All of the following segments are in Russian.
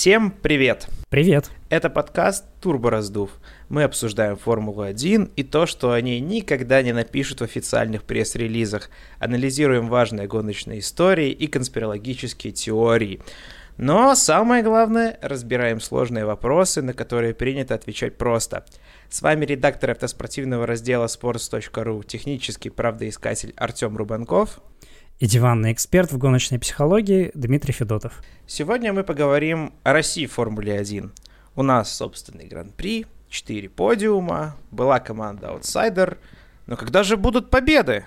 Всем привет! Привет! Это подкаст «Турбораздув». Мы обсуждаем Формулу-1 и то, что они никогда не напишут в официальных пресс-релизах. Анализируем важные гоночные истории и конспирологические теории. Но самое главное, разбираем сложные вопросы, на которые принято отвечать просто. С вами редактор автоспортивного раздела sports.ru, технический правдоискатель Артем Рубанков и диванный эксперт в гоночной психологии Дмитрий Федотов. Сегодня мы поговорим о России в Формуле 1. У нас собственный гран-при, 4 подиума, была команда Outsider, но когда же будут победы?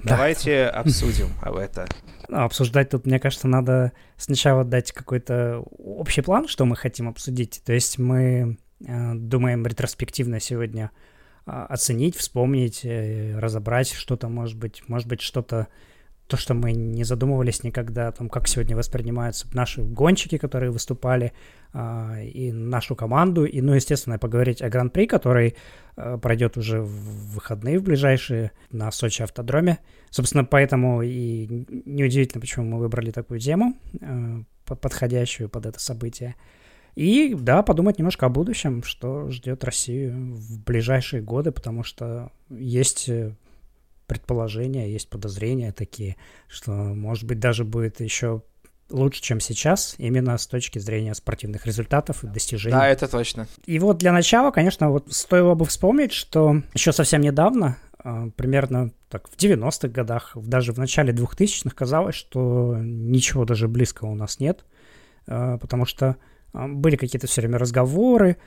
Да. Давайте обсудим об этом. Ну, обсуждать тут, мне кажется, надо сначала дать какой-то общий план, что мы хотим обсудить. То есть мы э, думаем ретроспективно сегодня э, оценить, вспомнить, э, разобрать что-то, может быть, может быть, что-то то, что мы не задумывались никогда о том, как сегодня воспринимаются наши гонщики, которые выступали, э, и нашу команду, и, ну, естественно, поговорить о Гран-при, который э, пройдет уже в выходные в ближайшие на Сочи автодроме. Собственно, поэтому и неудивительно, почему мы выбрали такую тему, э, подходящую под это событие. И, да, подумать немножко о будущем, что ждет Россию в ближайшие годы, потому что есть предположения, есть подозрения такие, что, может быть, даже будет еще лучше, чем сейчас, именно с точки зрения спортивных результатов и достижений. Да, это точно. И вот для начала, конечно, вот стоило бы вспомнить, что еще совсем недавно, а, примерно так в 90-х годах, даже в начале 2000-х казалось, что ничего даже близкого у нас нет, а, потому что а, были какие-то все время разговоры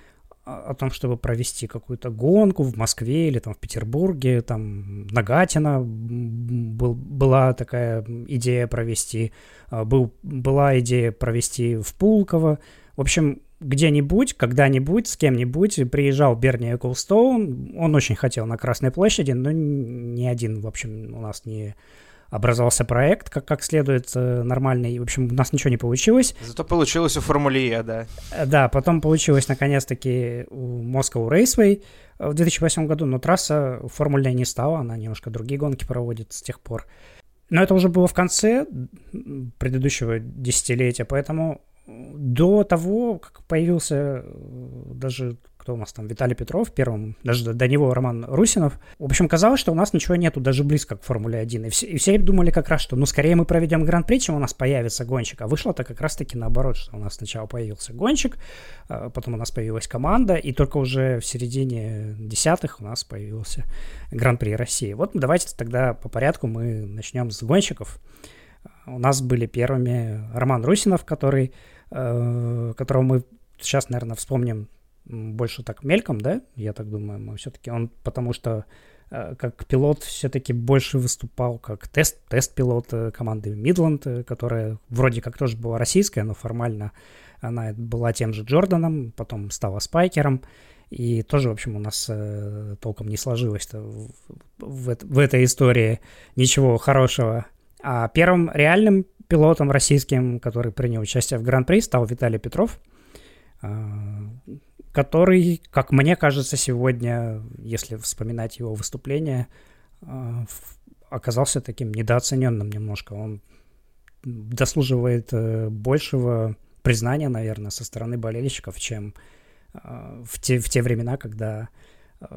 о том, чтобы провести какую-то гонку в Москве или там в Петербурге, там Нагатина был, была такая идея провести, а, был, была идея провести в Пулково. В общем, где-нибудь, когда-нибудь, с кем-нибудь приезжал Берни Эклстоун. Он очень хотел на Красной площади, но ни один, в общем, у нас не образовался проект как, как следует э, нормальный. В общем, у нас ничего не получилось. Зато получилось у Формуле Е, да. Э, да, потом получилось наконец-таки у Moscow Raceway в 2008 году, но трасса формульная не стала, она немножко другие гонки проводит с тех пор. Но это уже было в конце предыдущего десятилетия, поэтому до того, как появился даже кто у нас там, Виталий Петров первым, даже до, него Роман Русинов. В общем, казалось, что у нас ничего нету даже близко к Формуле 1. И все, и все думали как раз, что ну скорее мы проведем Гран-при, чем у нас появится гонщик. А вышло-то как раз-таки наоборот, что у нас сначала появился гонщик, а потом у нас появилась команда, и только уже в середине десятых у нас появился Гран-при России. Вот давайте тогда по порядку мы начнем с гонщиков. У нас были первыми Роман Русинов, который, э, которого мы сейчас, наверное, вспомним больше так мельком, да, я так думаю, мы все-таки он, потому что э, как пилот все-таки больше выступал как тест, тест-пилот команды Мидланд, э, которая вроде как тоже была российская, но формально она была тем же Джорданом, потом стала Спайкером, и тоже, в общем, у нас э, толком не сложилось в, в, в этой истории ничего хорошего. А первым реальным пилотом российским, который принял участие в Гран-при, стал Виталий Петров – который, как мне кажется, сегодня, если вспоминать его выступление, а, оказался таким недооцененным немножко. Он заслуживает э, большего признания, наверное, со стороны болельщиков, чем а, в те, в те времена, когда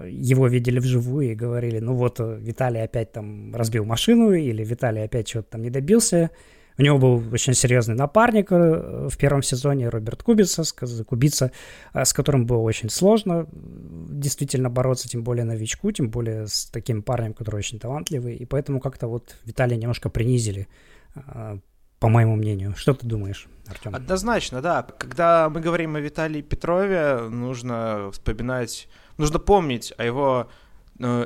его видели вживую и говорили, ну вот Виталий опять там разбил машину или Виталий опять чего-то там не добился, у него был очень серьезный напарник э, в первом сезоне, Роберт Кубица, Кубица, э, с которым было очень сложно действительно бороться, тем более новичку, тем более с таким парнем, который очень талантливый. И поэтому как-то вот Виталия немножко принизили, э, по моему мнению. Что ты думаешь, Артем? Однозначно, да. Когда мы говорим о Виталии Петрове, нужно вспоминать, нужно помнить о его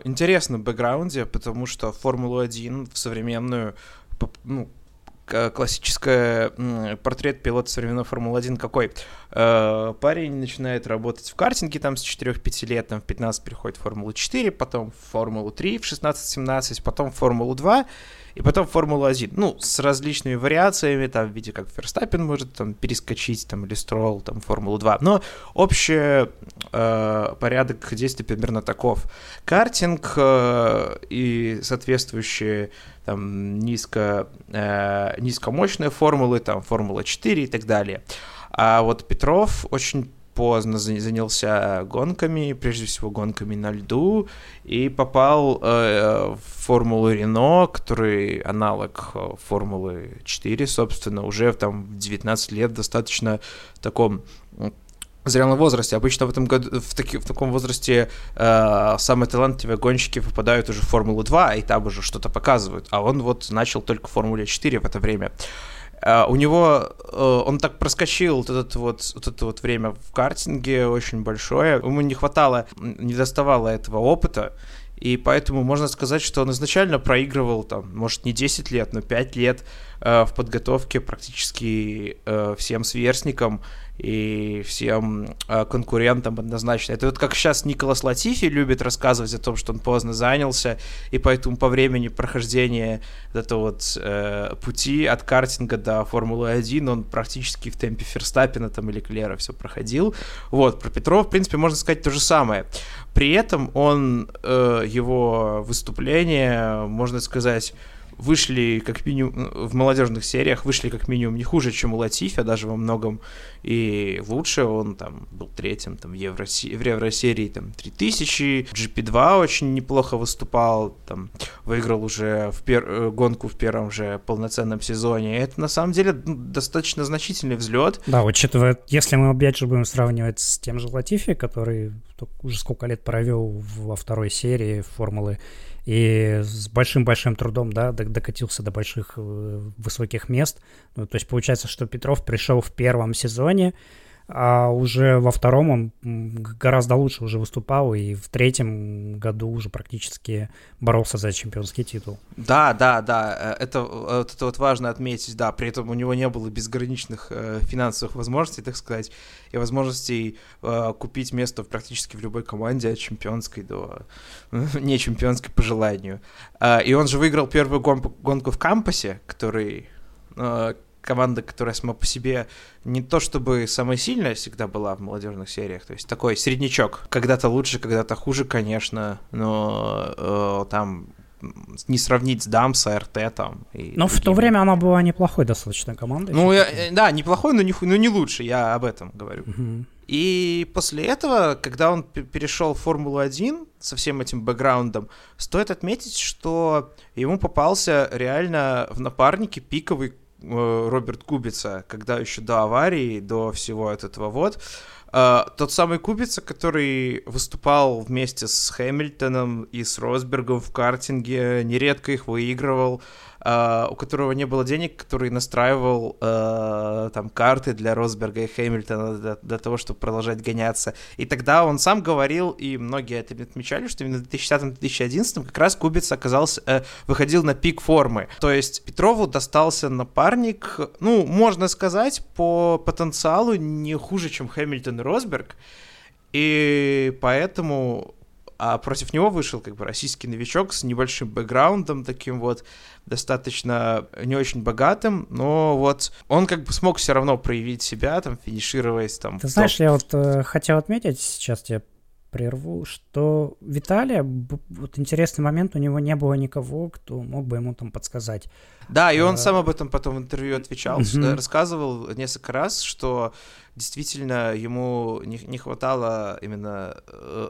интересном бэкграунде, потому что Формулу-1 в современную ну, классическая портрет пилота современной Формулы-1 какой? Э, парень начинает работать в картинге там с 4-5 лет, там в 15 переходит в Формулу 4, потом в Формулу 3 в 16-17, потом в Формулу 2, и потом в Формулу-1. Ну, с различными вариациями, там, в виде как Ферстаппин может там перескочить, там, или Стролл, там, Формулу-2. Но общий э, порядок действий примерно таков. Картинг э, и соответствующие там низко, э, низкомощные формулы, там, Формула 4 и так далее. А вот Петров очень поздно занялся гонками, прежде всего гонками на льду, и попал э, в Формулу Рено, который аналог э, Формулы 4, собственно, уже там в 19 лет достаточно таком зрелом возрасте. Обычно в этом году, в, таки, в таком возрасте э, самые талантливые гонщики попадают уже в Формулу 2, и там уже что-то показывают. А он вот начал только в Формуле 4 в это время. Uh, у него uh, он так проскочил вот, этот вот, вот это вот время в картинге очень большое. Ему не хватало, не доставало этого опыта. И поэтому можно сказать, что он изначально проигрывал, там, может, не 10 лет, но 5 лет э, в подготовке практически э, всем сверстникам и всем э, конкурентам однозначно. Это вот как сейчас Николас Латифи любит рассказывать о том, что он поздно занялся, и поэтому по времени прохождения этого вот э, пути от картинга до Формулы-1 он практически в темпе Ферстаппина там или Клера все проходил. Вот, про Петрова, в принципе, можно сказать то же самое. При этом он, э, его выступление, можно сказать, вышли как минимум в молодежных сериях вышли как минимум не хуже, чем у Латифи, а даже во многом и лучше. Он там был третьим там в, Евро, в Евросерии там 3000, GP2 очень неплохо выступал, там выиграл уже в пер... Э, гонку в первом же полноценном сезоне. Это на самом деле ну, достаточно значительный взлет. Да, учитывая, если мы опять же будем сравнивать с тем же Латифи, который уже сколько лет провел во второй серии Формулы и с большим-большим трудом, да, докатился до больших э, высоких мест. Ну, то есть получается, что Петров пришел в первом сезоне, а уже во втором он гораздо лучше уже выступал, и в третьем году уже практически боролся за чемпионский титул. Да, да, да, э, это, вот это вот важно отметить, да, при этом у него не было безграничных э, финансовых возможностей, так сказать, и возможностей э, купить место в практически в любой команде, от чемпионской до не чемпионской по желанию. Э, и он же выиграл первую гонку, гонку в кампусе, который э, команда, которая сама по себе не то чтобы самая сильная всегда была в молодежных сериях, то есть такой среднячок. Когда-то лучше, когда-то хуже, конечно, но э, там не сравнить с Дамса, РТ там. И но другими. в то время она была неплохой достаточно командой. Ну, я, э, да, неплохой, но не, но не лучше, я об этом говорю. Угу. И после этого, когда он перешел в Формулу-1 со всем этим бэкграундом, стоит отметить, что ему попался реально в напарнике пиковый Роберт Кубица, когда еще до аварии, до всего этого вот, Uh, тот самый Кубица, который выступал вместе с Хэмилтоном и с Росбергом в картинге, нередко их выигрывал, у которого не было денег, который настраивал uh, там карты для Росберга и Хэмилтона для, для того, чтобы продолжать гоняться. И тогда он сам говорил, и многие это отмечали, что именно в 2010-2011 как раз Кубиц оказался, uh, выходил на пик формы. То есть Петрову достался напарник, ну, можно сказать, по потенциалу не хуже, чем Хэмилтон и Росберг. И поэтому а против него вышел как бы российский новичок с небольшим бэкграундом таким вот, достаточно не очень богатым, но вот он как бы смог все равно проявить себя, там, финишировать там. Ты знаешь, я вот э, хотел отметить, сейчас тебе прерву, что Виталия, вот интересный момент, у него не было никого, кто мог бы ему там подсказать. Да, и он а... сам об этом потом в интервью отвечал, mm-hmm. рассказывал несколько раз, что действительно ему не, не хватало именно э,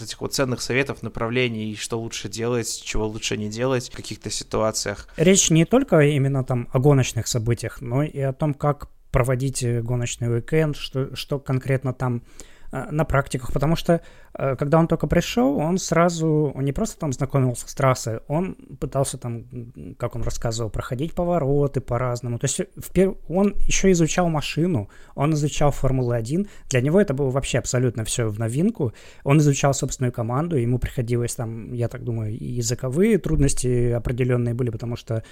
этих вот ценных советов, направлений, что лучше делать, чего лучше не делать в каких-то ситуациях. Речь не только именно там о гоночных событиях, но и о том, как проводить гоночный уикенд, что, что конкретно там на практиках, потому что э, когда он только пришел, он сразу, он не просто там знакомился с трассой, он пытался там, как он рассказывал, проходить повороты по-разному. То есть в он еще изучал машину, он изучал Формулу-1. Для него это было вообще абсолютно все в новинку. Он изучал собственную команду, ему приходилось там, я так думаю, языковые трудности определенные были, потому что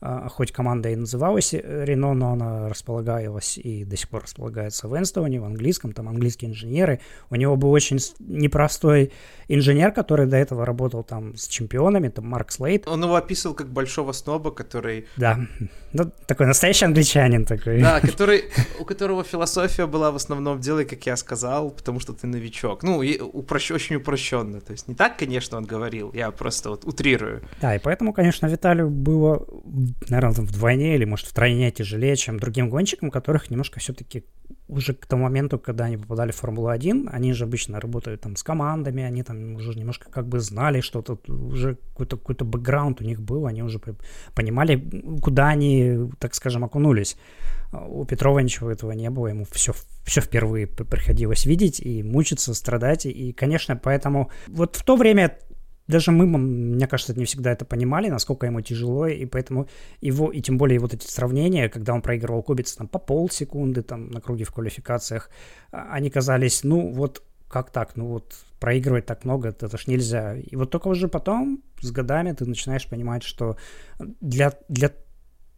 хоть команда и называлась э, Рено, но она располагалась и до сих пор располагается в Энстоуне, в английском, там английские инженеры. У него был очень непростой инженер, который до этого работал там с чемпионами, там Марк Слейт. Он его описывал как большого сноба, который... Да, ну, такой настоящий англичанин такой. Да, который, у которого философия была в основном «делай, как я сказал, потому что ты новичок». Ну, и упрощ... очень упрощенно. То есть не так, конечно, он говорил, я просто вот утрирую. Да, и поэтому, конечно, Виталию было наверное, вдвойне или, может, втройне тяжелее, чем другим гонщикам, которых немножко все-таки уже к тому моменту, когда они попадали в Формулу-1, они же обычно работают там с командами, они там уже немножко как бы знали что-то, уже какой-то какой бэкграунд у них был, они уже понимали, куда они, так скажем, окунулись. У Петрова ничего этого не было, ему все, все впервые приходилось видеть и мучиться, страдать. И, конечно, поэтому вот в то время даже мы, мне кажется, не всегда это понимали, насколько ему тяжело, и поэтому его, и тем более вот эти сравнения, когда он проигрывал Кубица там по полсекунды там на круге в квалификациях, а, они казались, ну вот как так, ну вот проигрывать так много, это, это ж нельзя. И вот только уже потом, с годами, ты начинаешь понимать, что для, для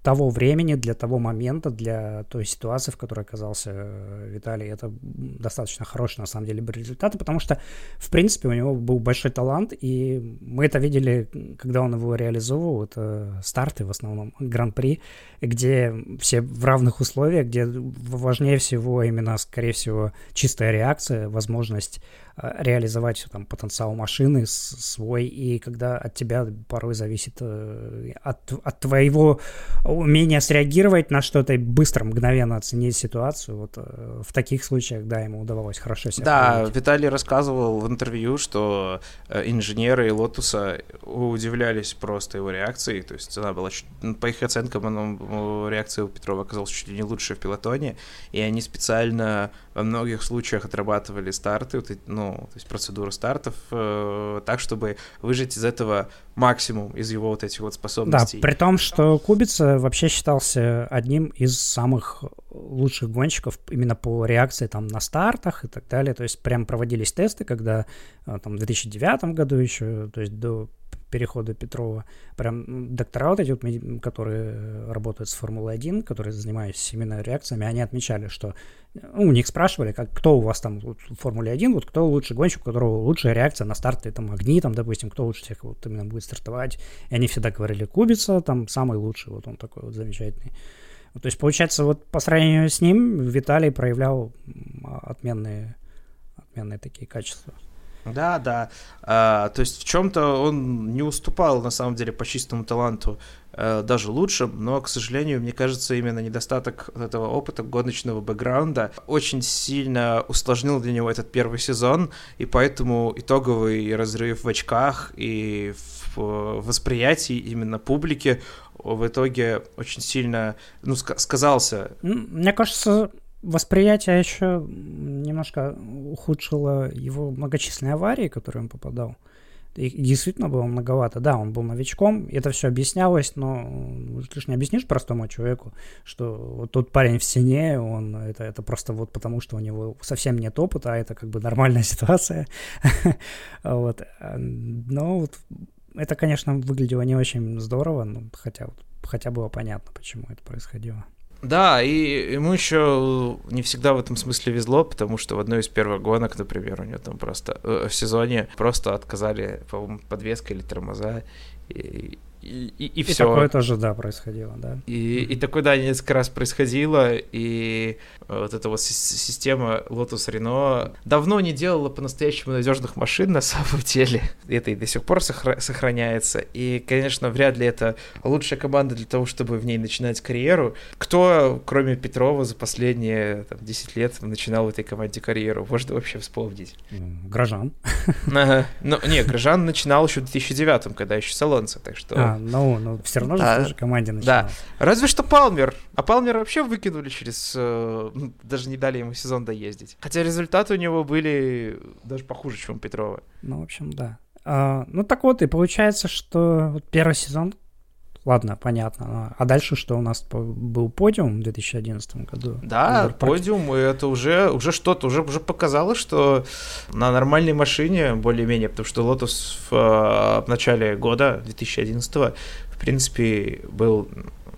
того времени, для того момента, для той ситуации, в которой оказался э, Виталий, это достаточно хорошие, на самом деле, были результаты, потому что, в принципе, у него был большой талант, и мы это видели, когда он его реализовывал, это старты, в основном, гран-при, где все в равных условиях, где важнее всего именно, скорее всего, чистая реакция, возможность Э, реализовать там потенциал машины свой, и когда от тебя порой зависит э, от, от твоего умения среагировать на что-то и быстро, мгновенно оценить ситуацию, вот э, в таких случаях, да, ему удавалось хорошо себя Да, проявить. Виталий рассказывал в интервью, что инженеры Lotus а удивлялись просто его реакцией, то есть она была, по их оценкам, она, реакция у Петрова оказалась чуть ли не лучше в пелотоне, и они специально во многих случаях отрабатывали старты, ну, то есть процедуру стартов, э, так, чтобы выжать из этого максимум из его вот этих вот способностей. Да, при том, что Кубица вообще считался одним из самых лучших гонщиков именно по реакции там на стартах и так далее. То есть прям проводились тесты, когда э, там в 2009 году еще, то есть до перехода Петрова, прям доктора вот эти вот, которые работают с Формулой-1, которые занимаются именно реакциями, они отмечали, что ну, у них спрашивали, как, кто у вас там вот, в Формуле 1, вот кто лучший гонщик, у которого лучшая реакция на старты, там, огни, там, допустим, кто лучше всех вот именно будет стартовать. И они всегда говорили, Кубица, там, самый лучший, вот он такой вот замечательный. То есть, получается, вот по сравнению с ним Виталий проявлял отменные, отменные такие качества. Да, да. А, то есть в чем-то он не уступал на самом деле по чистому таланту а, даже лучшим, но, к сожалению, мне кажется, именно недостаток этого опыта, гоночного бэкграунда очень сильно усложнил для него этот первый сезон, и поэтому итоговый разрыв в очках и в восприятии именно публики в итоге очень сильно ну, сказался. Мне кажется, восприятие еще немножко ухудшило его многочисленные аварии, которые он попадал. И действительно было многовато. Да, он был новичком, это все объяснялось, но ты же не объяснишь простому человеку, что вот тот парень в стене, он это, это просто вот потому, что у него совсем нет опыта, а это как бы нормальная ситуация. вот. Но вот это, конечно, выглядело не очень здорово, но хотя, хотя было понятно, почему это происходило. Да, и ему еще не всегда в этом смысле везло, потому что в одной из первых гонок, например, у него там просто э, в сезоне просто отказали, по-моему, подвеска или тормоза, и, и, и, и, и все. такое тоже, да, происходило, да. И, и такое, да, несколько раз происходило, и вот эта вот система Lotus Renault давно не делала по-настоящему надежных машин на самом деле. Это и до сих пор сохраняется. И, конечно, вряд ли это лучшая команда для того, чтобы в ней начинать карьеру. Кто, кроме Петрова, за последние там, 10 лет начинал в этой команде карьеру? Можно вообще вспомнить. Грожан. Ага. Ну, не, Грожан начинал еще в 2009 когда еще Салонца, так что... А, ну, ну все равно же а, тоже команде начинал. Да. Разве что Палмер. А Палмер вообще выкинули через э, ну, даже не дали ему сезон доездить. Хотя результаты у него были даже похуже, чем у Петрова. Ну, в общем, да. А, ну, так вот, и получается, что вот первый сезон, ладно, понятно. А дальше что у нас был подиум в 2011 году? Да, подиум, и это уже, уже что-то, уже, уже показалось, что на нормальной машине, более-менее, потому что Lotus в, а, в начале года, 2011 в принципе, был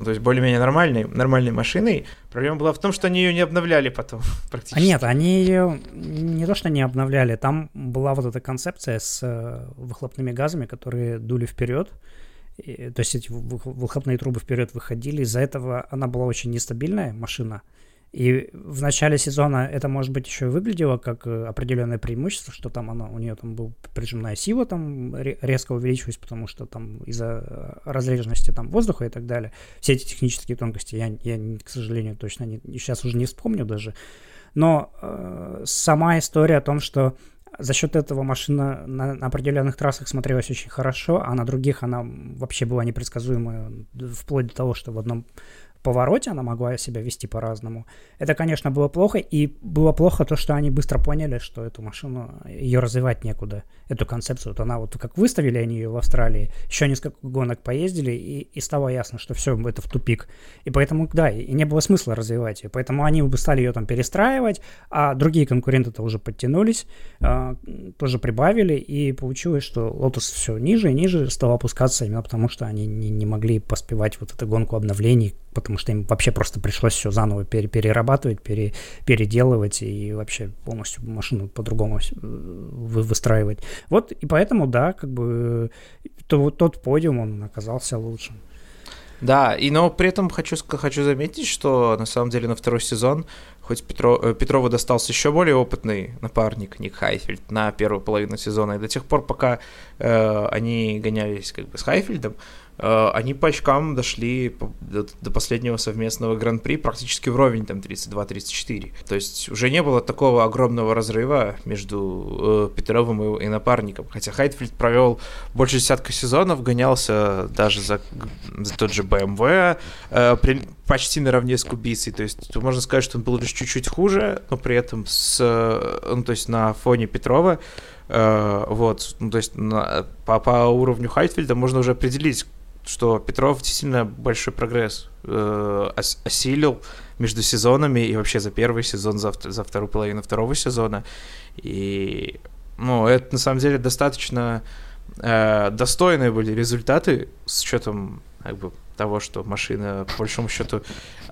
то есть более-менее нормальной, нормальной машиной. Проблема была в том, что они ее не обновляли потом практически. А нет, они ее не то, что не обновляли, там была вот эта концепция с э, выхлопными газами, которые дули вперед. И, то есть эти выхлопные трубы вперед выходили. Из-за этого она была очень нестабильная машина. И в начале сезона это, может быть, еще выглядело как э, определенное преимущество, что там она, у нее там был прижимная сила там резко увеличилась, потому что там из-за э, разреженности там воздуха и так далее. Все эти технические тонкости я, я к сожалению, точно не, сейчас уже не вспомню даже. Но э, сама история о том, что за счет этого машина на, на определенных трассах смотрелась очень хорошо, а на других она вообще была непредсказуемая, вплоть до того, что в одном повороте она могла себя вести по-разному. Это, конечно, было плохо, и было плохо то, что они быстро поняли, что эту машину, ее развивать некуда, эту концепцию. Вот она вот как выставили они ее в Австралии, еще несколько гонок поездили, и, и стало ясно, что все, это в тупик. И поэтому, да, и не было смысла развивать ее. Поэтому они бы стали ее там перестраивать, а другие конкуренты-то уже подтянулись, э, тоже прибавили, и получилось, что Lotus все ниже и ниже стал опускаться именно потому, что они не, не могли поспевать вот эту гонку обновлений, потому что им вообще просто пришлось все заново пере перерабатывать, пере переделывать и вообще полностью машину по-другому э, выстраивать. Вот и поэтому, да, как бы то, тот подиум, он оказался лучшим. Да, и но при этом хочу, хочу заметить, что на самом деле на второй сезон, хоть Петро, э, Петрову достался еще более опытный напарник Ник Хайфельд на первую половину сезона, и до тех пор, пока э, они гонялись как бы с Хайфельдом, Э, они по очкам дошли до, последнего совместного гран-при практически вровень, там 32-34. То есть уже не было такого огромного разрыва между э, Петровым и, и напарником. Хотя Хайтфилд провел больше десятка сезонов, гонялся даже за, за тот же BMW, э, при, почти наравне с Кубицей. То есть можно сказать, что он был лишь чуть-чуть хуже, но при этом с, э, ну, то есть на фоне Петрова Uh, вот, ну, то есть на, по, по уровню Хайтфилда можно уже определить, что Петров действительно большой прогресс э, осилил между сезонами и вообще за первый сезон, за, за вторую половину второго сезона. И, ну, это на самом деле достаточно э, достойные были результаты с учетом как бы, того, что машина, по большому счету,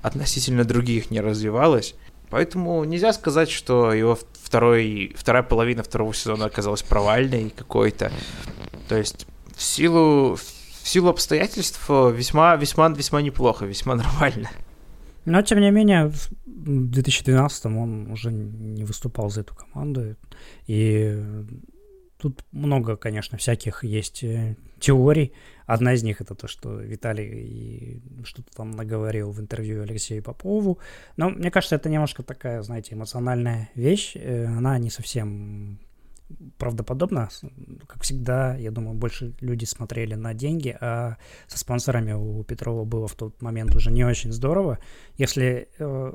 относительно других не развивалась. Поэтому нельзя сказать, что его второй, вторая половина второго сезона оказалась провальной какой-то. То есть в силу, силу обстоятельств э, весьма, весьма, весьма неплохо, весьма нормально. Но, тем не менее, в 2012 он уже не выступал за эту команду. И тут много, конечно, всяких есть э, теорий. Одна из них это то, что Виталий что-то там наговорил в интервью Алексею Попову. Но мне кажется, это немножко такая, знаете, эмоциональная вещь. Э, она не совсем правдоподобно. Как всегда, я думаю, больше люди смотрели на деньги, а со спонсорами у Петрова было в тот момент уже не очень здорово. Если э,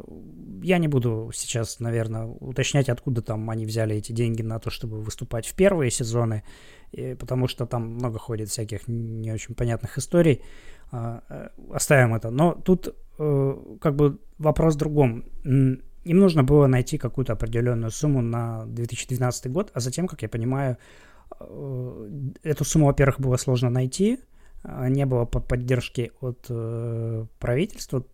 я не буду сейчас, наверное, уточнять, откуда там они взяли эти деньги на то, чтобы выступать в первые сезоны, и, потому что там много ходит всяких не очень понятных историй. Э, э, оставим это. Но тут э, как бы вопрос в другом им нужно было найти какую-то определенную сумму на 2012 год, а затем, как я понимаю, э, эту сумму, во-первых, было сложно найти, а не было поддержки от э, правительства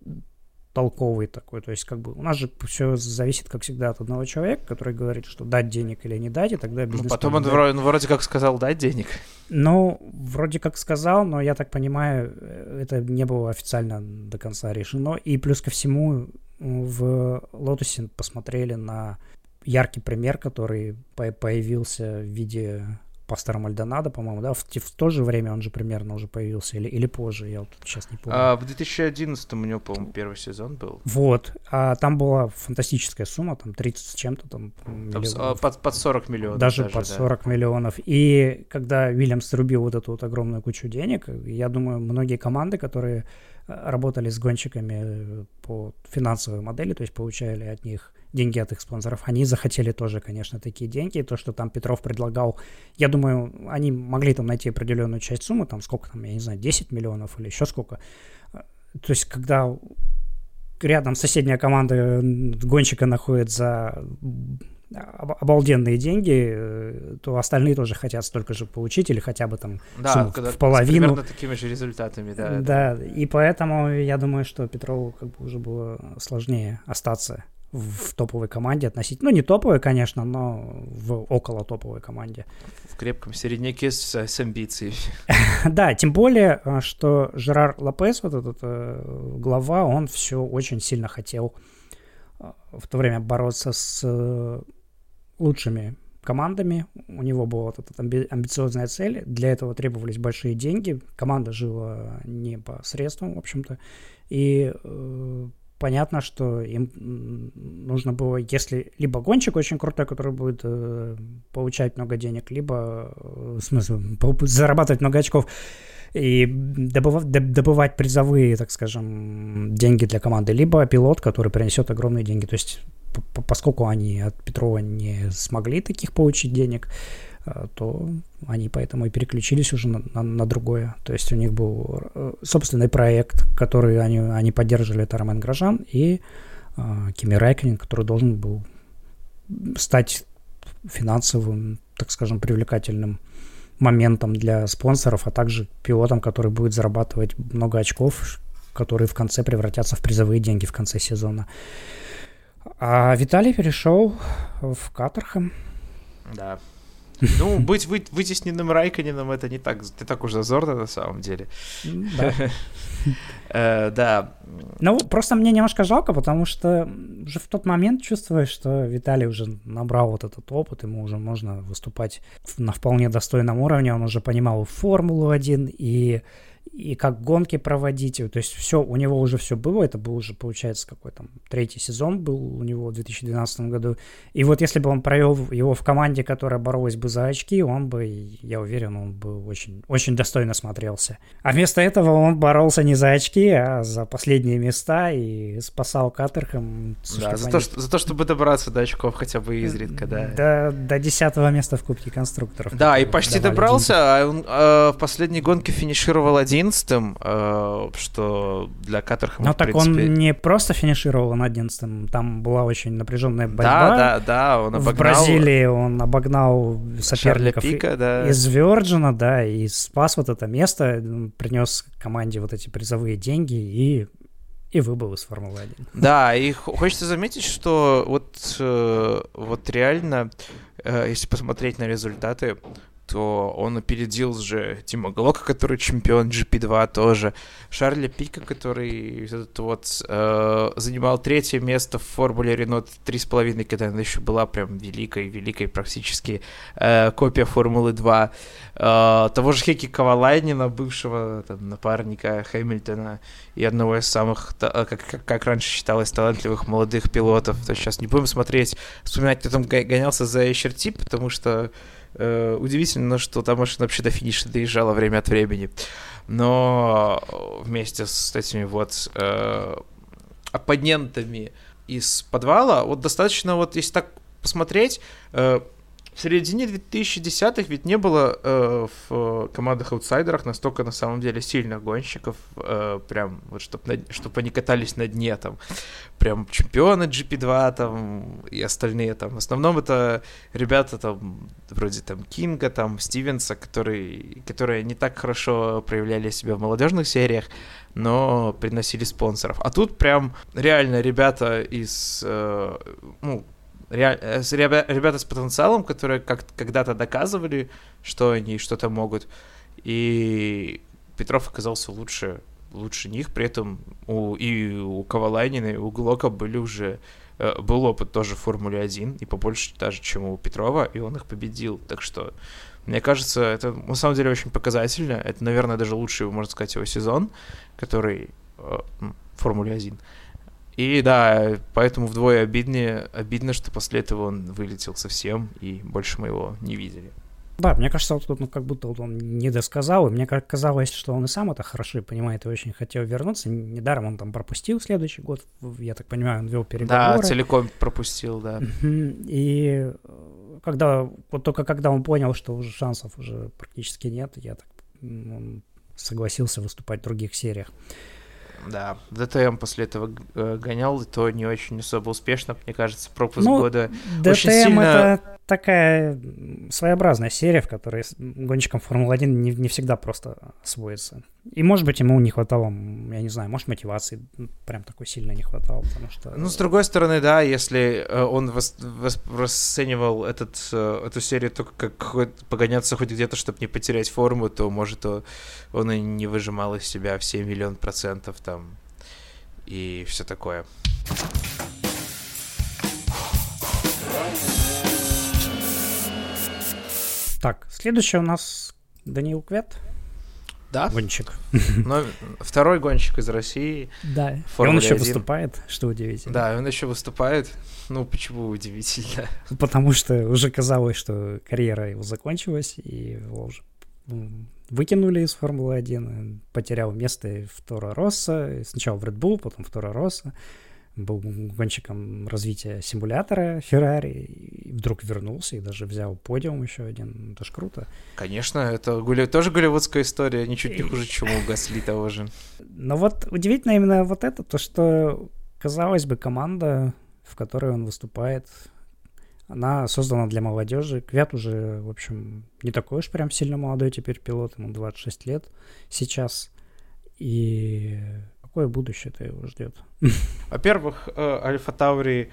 толковый такой. То есть, как бы у нас же все зависит, как всегда, от одного человека, который говорит, что дать денег или не дать, и тогда бизнес. Ну, потом он вроде, ну, вроде как сказал дать денег. Ну, вроде как сказал, но я так понимаю, э, это не было официально до конца решено. И плюс ко всему, в Лотусе посмотрели на яркий пример, который появился в виде пастора Мальдонадо, по-моему, да, в, в то же время он же примерно уже появился, или, или позже, я вот сейчас не помню. А, в 2011 у него, по-моему, первый сезон был. Вот, а там была фантастическая сумма, там 30 с чем-то, там, там миллионов. под, под 40 миллионов. Даже, даже под 40 да. миллионов. И когда Вильямс срубил вот эту вот огромную кучу денег, я думаю, многие команды, которые работали с гонщиками э, по финансовой модели, то есть получали от них деньги от их спонсоров. Они захотели тоже, конечно, такие деньги. То, что там Петров предлагал, я думаю, они могли там найти определенную часть суммы, там сколько там, я не знаю, 10 миллионов или еще сколько. То есть, когда рядом соседняя команда гонщика находит за обалденные деньги, э, то остальные тоже хотят столько же получить или хотя бы там да, когда в половину. Примерно такими же результатами, да. Да, и поэтому я думаю, что Петрову как бы уже было сложнее остаться в топовой команде относительно, ну не топовой, конечно, но в около топовой команде. В крепком середняке с, с амбициями. да, тем более, э, что Жерар Лопес, вот этот э, глава, он все очень сильно хотел в то время бороться с лучшими командами. У него была вот эта амби- амбициозная цель. Для этого требовались большие деньги. Команда жила не по средствам, в общем-то. И э, понятно, что им нужно было, если либо гонщик очень крутой, который будет э, получать много денег, либо, э, в смысле, зарабатывать много очков, и добывать, добывать призовые, так скажем, деньги для команды, либо пилот, который принесет огромные деньги. То есть, поскольку они от Петрова не смогли таких получить денег, э, то они поэтому и переключились уже на, на, на другое. То есть у них был э, собственный проект, который они, они поддерживали, это Ромен Грожан и э, Кими Райкнин, который должен был стать финансовым, так скажем, привлекательным моментом для спонсоров, а также пилотом, который будет зарабатывать много очков, которые в конце превратятся в призовые деньги в конце сезона. А Виталий перешел в Катерхэм. Да. Ну, быть вы, вытесненным Райконином это не так, не так уж зазорно на самом деле. Да. Э, да. Ну, просто мне немножко жалко, потому что уже в тот момент чувствуешь, что Виталий уже набрал вот этот опыт, ему уже можно выступать на вполне достойном уровне, он уже понимал Формулу-1 и и как гонки проводить. То есть все, у него уже все было. Это был уже, получается, какой там третий сезон был у него в 2012 году. И вот если бы он провел его в команде, которая боролась бы за очки, он бы, я уверен, он бы очень, очень достойно смотрелся. А вместо этого он боролся не за очки, а за последние места и спасал Катерхэм. Да, за, они... то, что, за то, чтобы добраться до очков хотя бы изредка, да. До, до десятого места в Кубке конструкторов. Да, и почти добрался, деньги. а он э, в последней гонке финишировал один одиннадцатым, э, что для Катерхэма, Ну, так принципе... он не просто финишировал на одиннадцатом, там была очень напряженная борьба. Да, да, да, он обогнал... В Бразилии он обогнал соперников Пика, да. из Virgin, да, и спас вот это место, принес команде вот эти призовые деньги и и выбыл из Формулы-1. Да, и хочется заметить, что вот, э, вот реально, э, если посмотреть на результаты, то он опередил же Тима Глока, который чемпион GP2 тоже, Шарля Пика, который этот вот э, занимал третье место в формуле Рено 3,5, когда она еще была прям великой-великой практически э, копия Формулы 2, э, того же Хеки Ковалайнина, бывшего там, напарника Хэмилтона и одного из самых, э, как, как, как раньше считалось, талантливых молодых пилотов. То сейчас не будем смотреть, вспоминать, кто там гонялся за HRT, потому что Э, удивительно, что та машина вообще до финиша доезжала время от времени. Но вместе с этими вот э, оппонентами из подвала, вот достаточно, вот если так посмотреть, э, в середине 2010-х ведь не было э, в командах-аутсайдерах настолько на самом деле сильных гонщиков, э, прям вот чтобы чтоб они катались на дне там, прям чемпионы GP2 там и остальные там. В основном это ребята там вроде там Кинга, там Стивенса, которые, которые не так хорошо проявляли себя в молодежных сериях, но приносили спонсоров. А тут прям реально ребята из, э, ну, Э, ребята с потенциалом, которые как когда-то доказывали, что они что-то могут. И Петров оказался лучше, лучше них. При этом у, и у Ковалайнина, и у Глока были уже э, был опыт тоже в Формуле 1, и побольше даже, чем у Петрова, и он их победил. Так что, мне кажется, это на самом деле очень показательно. Это, наверное, даже лучший, можно сказать, его сезон, который э, в Формуле 1. И да, поэтому вдвое обиднее, обидно, что после этого он вылетел совсем, и больше мы его не видели. Да, мне кажется, вот тут ну, как будто он не досказал, и мне казалось, что он и сам это хорошо понимает и очень хотел вернуться. Недаром он там пропустил следующий год, я так понимаю, он вел переговоры. Да, целиком пропустил, да. И э, когда, вот только когда он понял, что уже шансов уже практически нет, я так он согласился выступать в других сериях. Да, ДТМ после этого э, гонял, и то не очень особо успешно, мне кажется, пропуск ну, года. ДТМ очень сильно... это такая своеобразная серия, в которой гонщикам Формулы-1 не, не всегда просто освоиться. И, может быть, ему не хватало, я не знаю, может, мотивации прям такой сильно не хватало, потому что... Ну, с другой стороны, да, если э, он вос, вос, расценивал этот, э, эту серию только как погоняться хоть где-то, чтобы не потерять форму, то, может, он и не выжимал из себя все миллион процентов там и все такое. Так, следующий у нас Даниил Квет. Да. Гонщик. Но второй гонщик из России. Да. И он еще выступает, что удивительно. Да, он еще выступает. Ну, почему удивительно? Потому что уже казалось, что карьера его закончилась, и его уже выкинули из Формулы-1, потерял место в Торо Росса, сначала в Red Bull, потом в Торо Росса был гонщиком развития симулятора Феррари, и вдруг вернулся и даже взял подиум еще один. Это ж круто. Конечно, это гуля... тоже голливудская история, ничуть не хуже, чем у Гасли того же. Но вот удивительно именно вот это, то, что, казалось бы, команда, в которой он выступает, она создана для молодежи. Квят уже, в общем, не такой уж прям сильно молодой теперь пилот, ему 26 лет сейчас. И какое будущее-то его ждет? Во-первых, э, Альфа Таури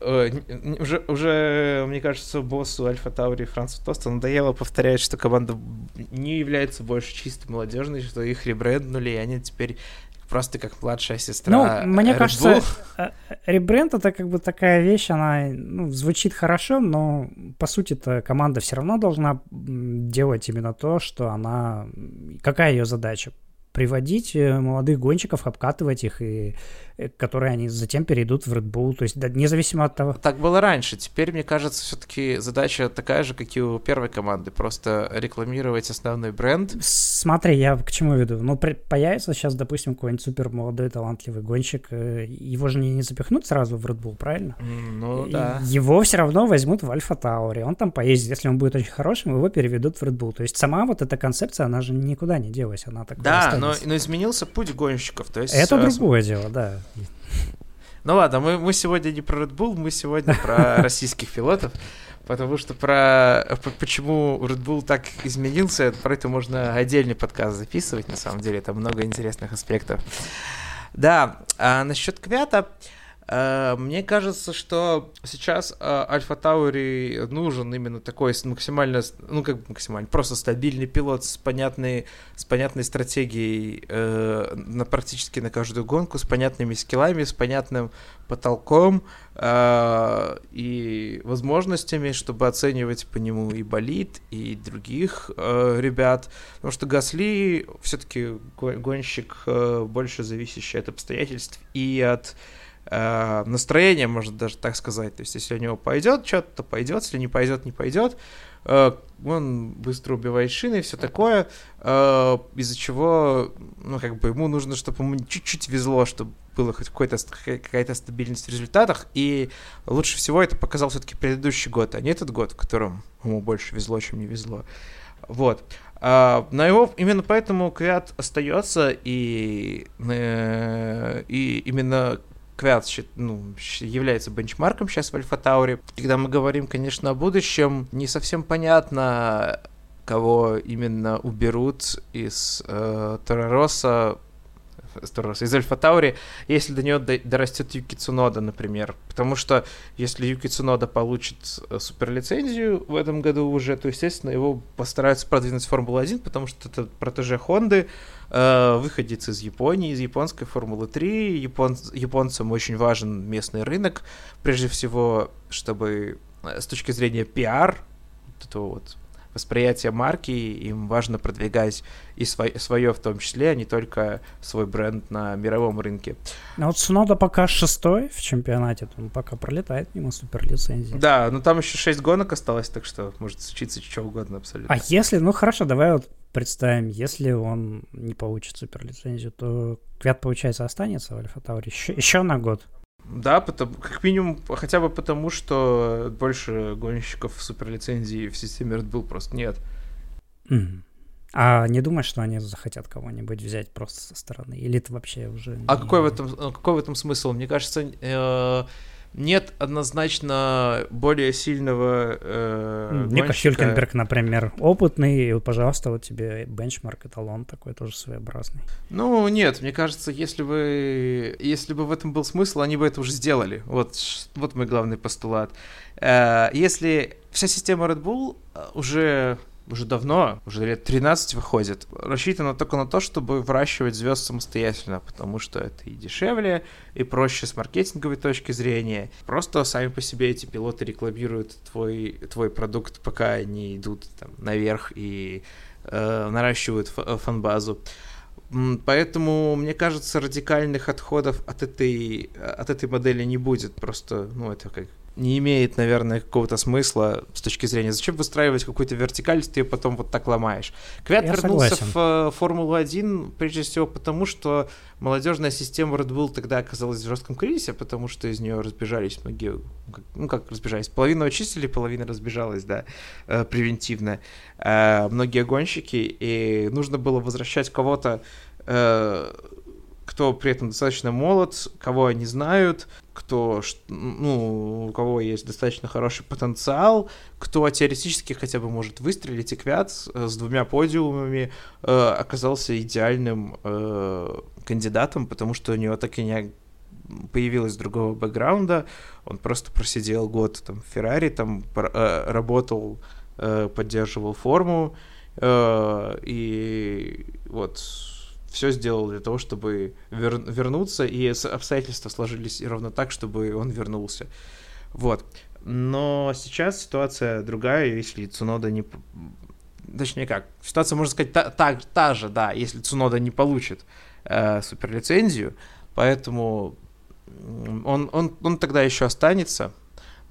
э, уже, уже, мне кажется, боссу Альфа Таури Францу Тоста надоело повторять, что команда не является больше чисто молодежной, что их ребренднули, и они теперь просто как младшая сестра. Ну, мне Red кажется, э, ребренд это как бы такая вещь, она ну, звучит хорошо, но по сути то команда все равно должна делать именно то, что она... Какая ее задача? Приводить э, молодых гонщиков, обкатывать их, и которые они затем перейдут в Red Bull. То есть, да, независимо от того... Так было раньше. Теперь, мне кажется, все-таки задача такая же, как и у первой команды. Просто рекламировать основной бренд. Смотри, я к чему веду. Ну, появится сейчас, допустим, какой-нибудь супер молодой, талантливый гонщик. Э, его же не, не запихнут сразу в Red Bull, правильно? Ну, да. Его все равно возьмут в Альфа Тауре. Он там поездит. Если он будет очень хорошим, его переведут в Red Bull. То есть сама вот эта концепция, она же никуда не делась. Она такая Да, но, но изменился путь гонщиков. То есть, Это э, другое дело, да. Ну ладно, мы, мы сегодня не про Red Bull, мы сегодня про российских пилотов. Потому что про почему Red Bull так изменился, про это можно отдельный подкаст записывать, на самом деле, там много интересных аспектов. Да, а насчет Квята, Э, мне кажется, что сейчас э, Альфа Таури нужен именно такой максимально, ну как максимально, просто стабильный пилот с понятной, с понятной стратегией э, на практически на каждую гонку, с понятными скиллами, с понятным потолком э, и возможностями, чтобы оценивать по нему и болит, и других э, ребят. Потому что Гасли все-таки гонщик э, больше зависящий от обстоятельств и от э, настроение, можно даже так сказать. То есть, если у него пойдет что-то, то пойдет, если не пойдет, не пойдет. Э, он быстро убивает шины и все такое, э, из-за чего, ну, как бы ему нужно, чтобы ему чуть-чуть везло, чтобы была хоть какая-то стабильность в результатах, и лучше всего это показал все-таки предыдущий год, а не этот год, в котором ему больше везло, чем не везло. Вот. На его именно поэтому Квят остается и, и именно Квят ну, является бенчмарком сейчас в Альфа Тауре. Когда мы говорим, конечно, о будущем, не совсем понятно, кого именно уберут из э, Торороса из Альфа Таури, если до нее дорастет Юки Цунода, например. Потому что если Юки Цунода получит э, суперлицензию в этом году уже, то, естественно, его постараются продвинуть в Формулу-1, потому что это протеже Хонды, э, выходец из Японии, из японской Формулы 3. Япон, японцам очень важен местный рынок, прежде всего, чтобы э, с точки зрения пиар, вот этого вот восприятия марки, им важно продвигать и свое, свое в том числе, а не только свой бренд на мировом рынке. А вот Сунода пока шестой в чемпионате, он пока пролетает мимо суперлицензии. Да, но там еще шесть гонок осталось, так что может случиться что угодно абсолютно. А если, ну хорошо, давай вот представим, если он не получит суперлицензию, то Квят, получается, останется в Альфа Тауре еще, еще на год. Да, потому, как минимум, хотя бы потому, что больше гонщиков суперлицензии в системе Red Bull просто нет. Mm. А не думаешь, что они захотят кого-нибудь взять просто со стороны? Или это вообще уже... А не... какой, в этом, какой в этом смысл? Мне кажется, э, нет однозначно более сильного э, Ника Хюлькенберг, например, опытный, и, пожалуйста, вот тебе бенчмарк, эталон такой тоже своеобразный. Ну, нет, мне кажется, если бы, если бы в этом был смысл, они бы это уже сделали. Вот, вот мой главный постулат. Э, если вся система Red Bull э, уже уже давно, уже лет 13 выходит, рассчитана только на то, чтобы выращивать звезд самостоятельно, потому что это и дешевле, и проще с маркетинговой точки зрения. Просто сами по себе эти пилоты рекламируют твой, твой продукт, пока они идут там, наверх и э, наращивают фан-базу. Поэтому, мне кажется, радикальных отходов от этой, от этой модели не будет. Просто, ну, это как не имеет, наверное, какого-то смысла с точки зрения, зачем выстраивать какую-то вертикаль, ты ее потом вот так ломаешь. Квят Я вернулся согласен. в э, Формулу-1 прежде всего потому, что молодежная система Red Bull тогда оказалась в жестком кризисе, потому что из нее разбежались многие, ну как разбежались, половина очистили, половина разбежалась, да, э, превентивно. Э, многие гонщики, и нужно было возвращать кого-то кто при этом достаточно молод, кого они знают, кто, ну, у кого есть достаточно хороший потенциал, кто теоретически хотя бы может выстрелить, и Квят с двумя подиумами э, оказался идеальным э, кандидатом, потому что у него так и не появилось другого бэкграунда, он просто просидел год там в Феррари, там э, работал, э, поддерживал форму, э, и вот все сделал для того, чтобы вер... вернуться, и обстоятельства сложились ровно так, чтобы он вернулся. Вот. Но сейчас ситуация другая, если Цунода не... Точнее как, ситуация, можно сказать, та, та, та же, да, если Цунода не получит э, суперлицензию, поэтому он, он, он тогда еще останется,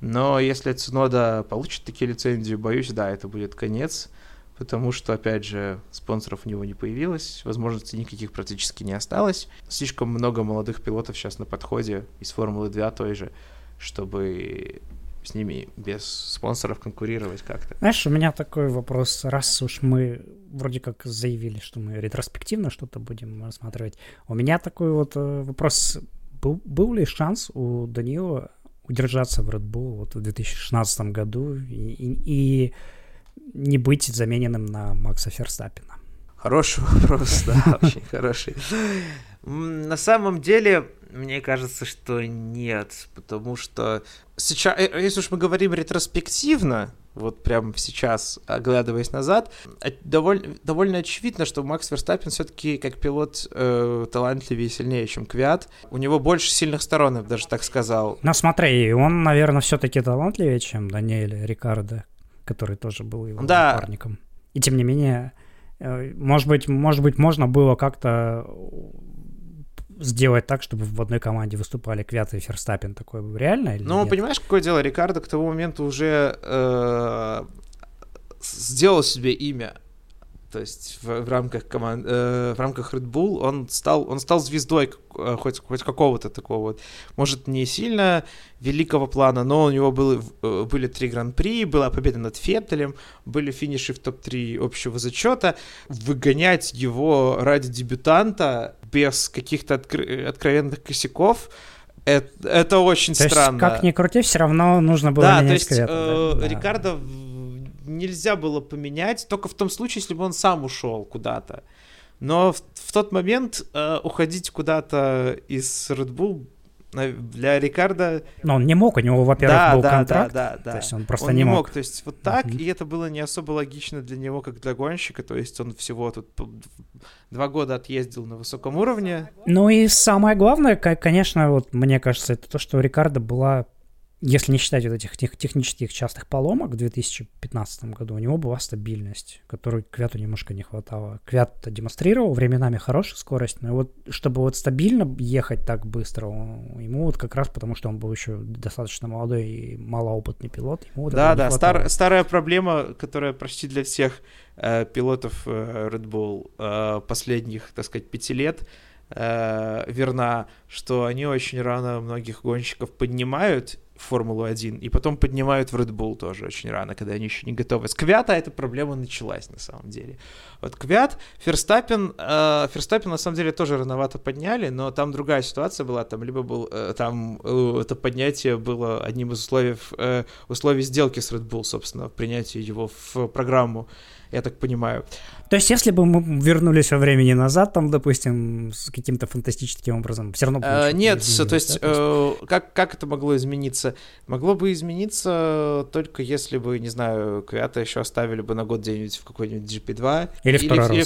но если Цунода получит такие лицензии, боюсь, да, это будет конец потому что, опять же, спонсоров у него не появилось, возможностей никаких практически не осталось. Слишком много молодых пилотов сейчас на подходе из Формулы-2 той же, чтобы с ними без спонсоров конкурировать как-то. Знаешь, у меня такой вопрос, раз уж мы вроде как заявили, что мы ретроспективно что-то будем рассматривать, у меня такой вот э, вопрос, был, был ли шанс у Данила удержаться в Red Bull вот в 2016 году и, и, и не быть замененным на Макса Ферстаппина? Хороший вопрос, да, очень хороший. На самом деле, мне кажется, что нет, потому что сейчас, э, если уж мы говорим ретроспективно, вот прямо сейчас, оглядываясь назад, довольно, довольно очевидно, что Макс Верстаппин все-таки как пилот э, талантливее и сильнее, чем Квиат. У него больше сильных сторон, я бы даже так сказал. Ну смотри, он, наверное, все-таки талантливее, чем Даниэль Рикардо, который тоже был его да. напарником. И тем не менее, э, может быть, может быть, можно было как-то сделать так, чтобы в одной команде выступали Квят и Ферстаппин. Такое реально или Ну, нет? понимаешь, какое дело? Рикардо к тому моменту уже э, сделал себе имя то есть в, в рамках команд, э, в рамках Red Bull он стал, он стал звездой э, хоть, хоть какого-то такого вот, может, не сильно великого плана, но у него было, э, были три гран-при, была победа над Феттелем, были финиши в топ-3 общего зачета. Выгонять его ради дебютанта без каких-то откр- откровенных косяков, это, это очень то странно. Есть, как ни крути, все равно нужно было да, менять то есть, э, да? Рикардо нельзя было поменять, только в том случае, если бы он сам ушел куда-то. Но в, в тот момент э, уходить куда-то из Red Bull для Рикардо... Но он не мог, у него, во-первых, да, был да, контракт, да, да, да. то есть он просто он не, мог. мог. То есть вот так, uh-huh. и это было не особо логично для него, как для гонщика, то есть он всего тут два года отъездил на высоком уровне. Ну и самое главное, конечно, вот мне кажется, это то, что у Рикардо была если не считать вот этих тех, технических частых поломок в 2015 году, у него была стабильность, которой Квяту немножко не хватало. Квят демонстрировал временами хорошую скорость, но вот чтобы вот стабильно ехать так быстро, ему вот как раз потому, что он был еще достаточно молодой и малоопытный пилот, ему вот Да, да, стар, старая проблема, которая почти для всех э, пилотов э, Red Bull э, последних, так сказать, пяти лет, э, верна, что они очень рано многих гонщиков поднимают Формулу-1, и потом поднимают в Red Bull тоже очень рано, когда они еще не готовы. С Квята эта проблема началась, на самом деле. Вот Квят, Ферстаппин, э, Ферстаппин, на самом деле, тоже рановато подняли, но там другая ситуация была, там либо был, э, там э, это поднятие было одним из условий, э, условий сделки с Red Bull, собственно, принятие его в программу я так понимаю. То есть, если бы мы вернулись во времени назад, там, допустим, с каким-то фантастическим образом, все равно... А, нет, то есть, да? э, как, как это могло измениться? Могло бы измениться только если бы, не знаю, Квята еще оставили бы на год где-нибудь в какой-нибудь GP2. Или, или в Или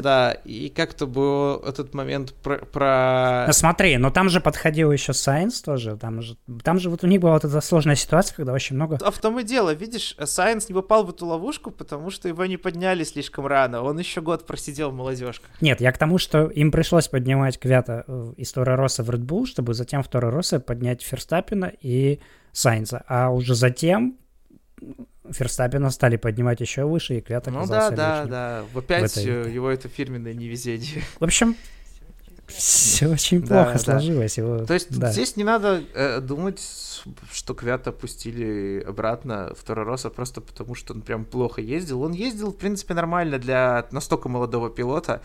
да. И как-то бы этот момент про... про... Ну, смотри, но там же подходил еще Сайенс тоже. Там же, там же вот у них была вот эта сложная ситуация, когда очень много... А в том и дело, видишь, Сайенс не попал в эту ловушку, потому что его не подняли слишком рано. Он еще год просидел в молодежках. Нет, я к тому, что им пришлось поднимать Квята э, из Торороса в Red Bull, чтобы затем в Торороса поднять Ферстаппина и Сайнца. А уже затем Ферстаппина стали поднимать еще выше, и Квят Ну да, да, да. Опять в его это фирменное невезение. В общем, все очень плохо да, сложилось. Его, То есть да. здесь не надо э, думать, что Квят опустили обратно в Торороса просто потому, что он прям плохо ездил. Он ездил, в принципе, нормально для настолько молодого пилота,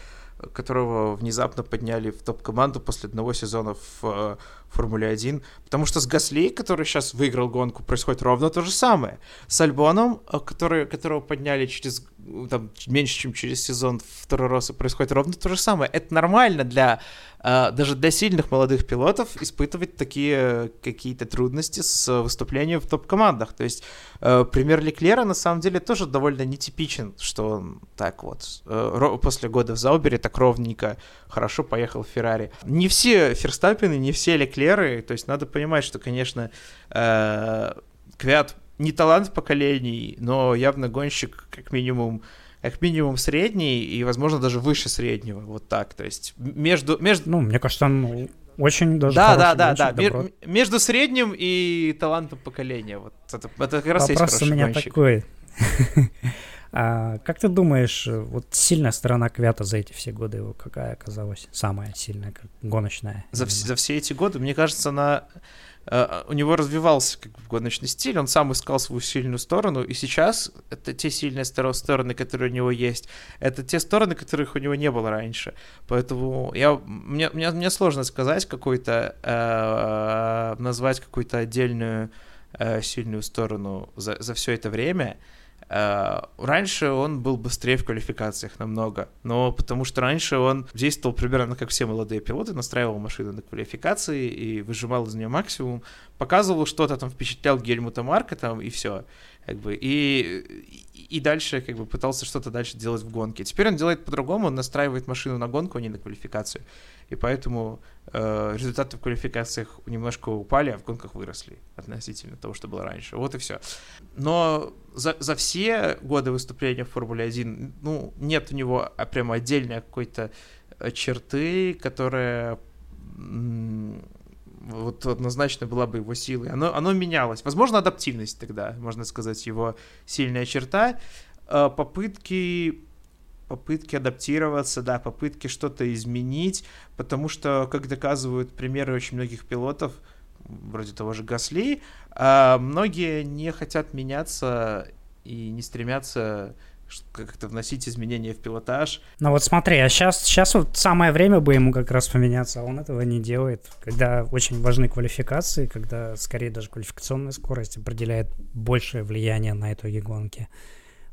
которого внезапно подняли в топ-команду после одного сезона в э, Формуле 1. Потому что с Гасли, который сейчас выиграл гонку, происходит ровно то же самое. С Альбоном, э, который, которого подняли через там, меньше, чем через сезон второй раз, происходит ровно то же самое. Это нормально для э, даже для сильных молодых пилотов испытывать такие какие-то трудности с выступлением в топ-командах. То есть э, пример Леклера на самом деле тоже довольно нетипичен, что он так вот э, после года в Заубере так ровненько хорошо поехал в Феррари. Не все Ферстаппины, не все Леклеры, то есть надо понимать, что, конечно, э, Квят не талант поколений, но явно гонщик как минимум как минимум средний и, возможно, даже выше среднего, вот так, то есть между... между... Ну, мне кажется, он очень даже Да, да, да, да, Мер- между средним и талантом поколения, вот это, это как раз Вопрос есть у меня гонщик. такой. А, как ты думаешь, вот сильная сторона Квята за эти все годы его какая оказалась? Самая сильная, гоночная? За, вс- за все эти годы, мне кажется, она у него развивался как бы гоночный стиль, он сам искал свою сильную сторону, и сейчас это те сильные стороны, которые у него есть, это те стороны, которых у него не было раньше. Поэтому я, мне, мне, мне сложно сказать какой-то, uh, назвать какую-то отдельную uh, сильную сторону за, за все это время. Раньше он был быстрее в квалификациях намного, но потому что раньше он действовал примерно как все молодые пилоты, настраивал машину на квалификации и выжимал из нее максимум, показывал что-то там, впечатлял Гельмута Марка там и все, как бы, и, и дальше как бы пытался что-то дальше делать в гонке. Теперь он делает по-другому, он настраивает машину на гонку, а не на квалификацию, и поэтому э, результаты в квалификациях немножко упали, а в гонках выросли относительно того, что было раньше. Вот и все. Но за, за все годы выступления в Формуле 1, ну, нет у него а, прямо отдельной какой-то э, черты, которая вот однозначно была бы его силой. Оно, оно менялось. Возможно, адаптивность тогда, можно сказать, его сильная черта. Э, попытки попытки адаптироваться, да, попытки что-то изменить, потому что, как доказывают примеры очень многих пилотов, вроде того же Гасли, а многие не хотят меняться и не стремятся как-то вносить изменения в пилотаж. Ну вот смотри, а сейчас, сейчас вот самое время бы ему как раз поменяться, а он этого не делает, когда очень важны квалификации, когда скорее даже квалификационная скорость определяет большее влияние на итоги гонки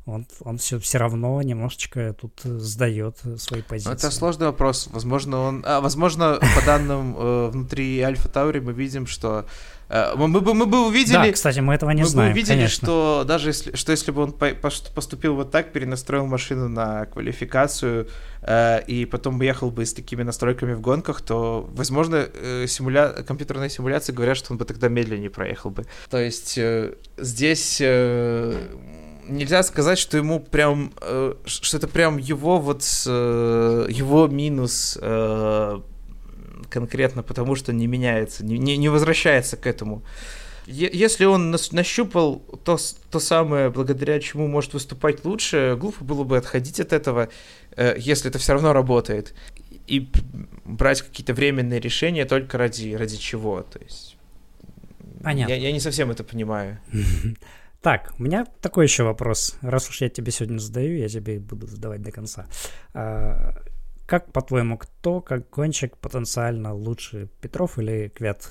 он, он все, все равно немножечко тут сдает свои позиции. Это сложный вопрос. Возможно, он... А, возможно, по данным э, внутри Альфа Таури мы видим, что э, мы, мы, бы, мы бы увидели... Да, кстати, мы этого не мы знаем, Мы бы увидели, конечно. что даже если, что если бы он по, поступил вот так, перенастроил машину на квалификацию э, и потом ехал бы с такими настройками в гонках, то, возможно, э, симуля... компьютерные симуляции говорят, что он бы тогда медленнее проехал бы. То есть э, здесь... Э, нельзя сказать, что ему прям, э, что это прям его вот, э, его минус э, конкретно, потому что не меняется, не, не, не возвращается к этому. Если он нащупал то, то самое, благодаря чему может выступать лучше, глупо было бы отходить от этого, если это все равно работает, и брать какие-то временные решения только ради, ради чего. То есть, Понятно. Я, я не совсем это понимаю. Так, у меня такой еще вопрос. Раз уж я тебе сегодня задаю, я тебе буду задавать до конца. А, как, по-твоему, кто как гонщик потенциально лучше, Петров или Квят?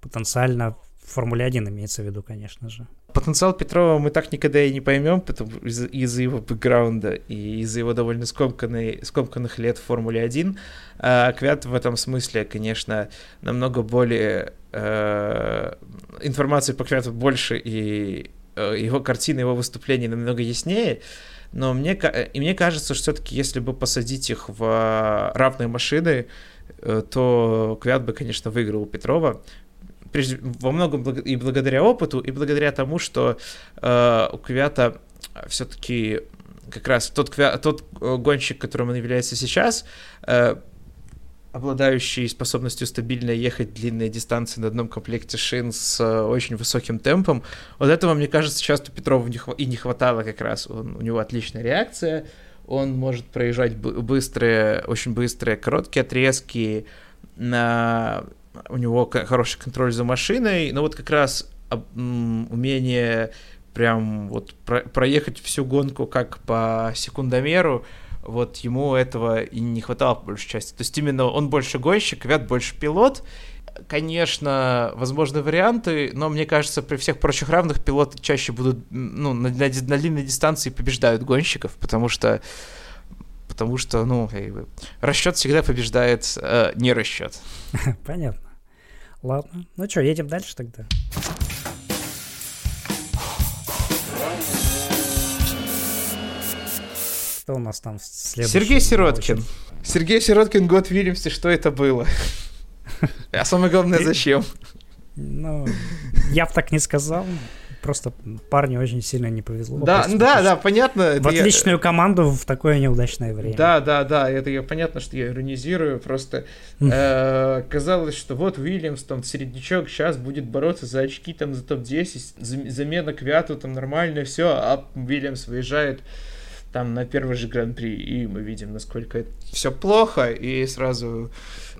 Потенциально в Формуле 1 имеется в виду, конечно же. Потенциал Петрова мы так никогда и не поймем, потому из- из-за его бэкграунда и из-за его довольно скомканной, скомканных лет в Формуле 1. А Квят в этом смысле, конечно, намного более э, информации по Квяту больше, и его картины, его выступления намного яснее, но мне, и мне кажется, что все-таки если бы посадить их в равные машины, э, то Квят бы, конечно, выиграл у Петрова, во многом и благодаря опыту, и благодаря тому, что э, у Квята все-таки как раз тот, тот э, гонщик, которым он является сейчас, э, обладающий способностью стабильно ехать длинные дистанции на одном комплекте шин с э, очень высоким темпом. Вот этого, мне кажется, часто Петрову не хва- и не хватало как раз. Он, у него отличная реакция, он может проезжать быстрые, очень быстрые, короткие отрезки, на... у него хороший контроль за машиной, но вот как раз умение прям вот про- проехать всю гонку как по секундомеру, вот ему этого и не хватало по большей части. То есть именно он больше гонщик, Вят больше пилот. Конечно, возможны варианты, но мне кажется, при всех прочих равных пилоты чаще будут, ну, на, на, на длинной дистанции побеждают гонщиков, потому что потому что, ну, расчет всегда побеждает э, не расчет. Понятно. Ладно. Ну что, едем дальше тогда. Кто у нас там следующий? Сергей Сироткин. Сергей Сироткин, год Вильямсе, что это было? А самое главное, зачем? Ну, я бы так не сказал. Просто парню очень сильно не повезло. Да, да, да, понятно. В отличную я... команду в такое неудачное время. Да, да, да, это я понятно, что я иронизирую. Просто э, казалось, что вот Уильямс, там, середнячок, сейчас будет бороться за очки, там, за топ-10, замена Квяту, там, нормально, все, а Уильямс выезжает там на первый же гран-при, и мы видим, насколько все плохо, и сразу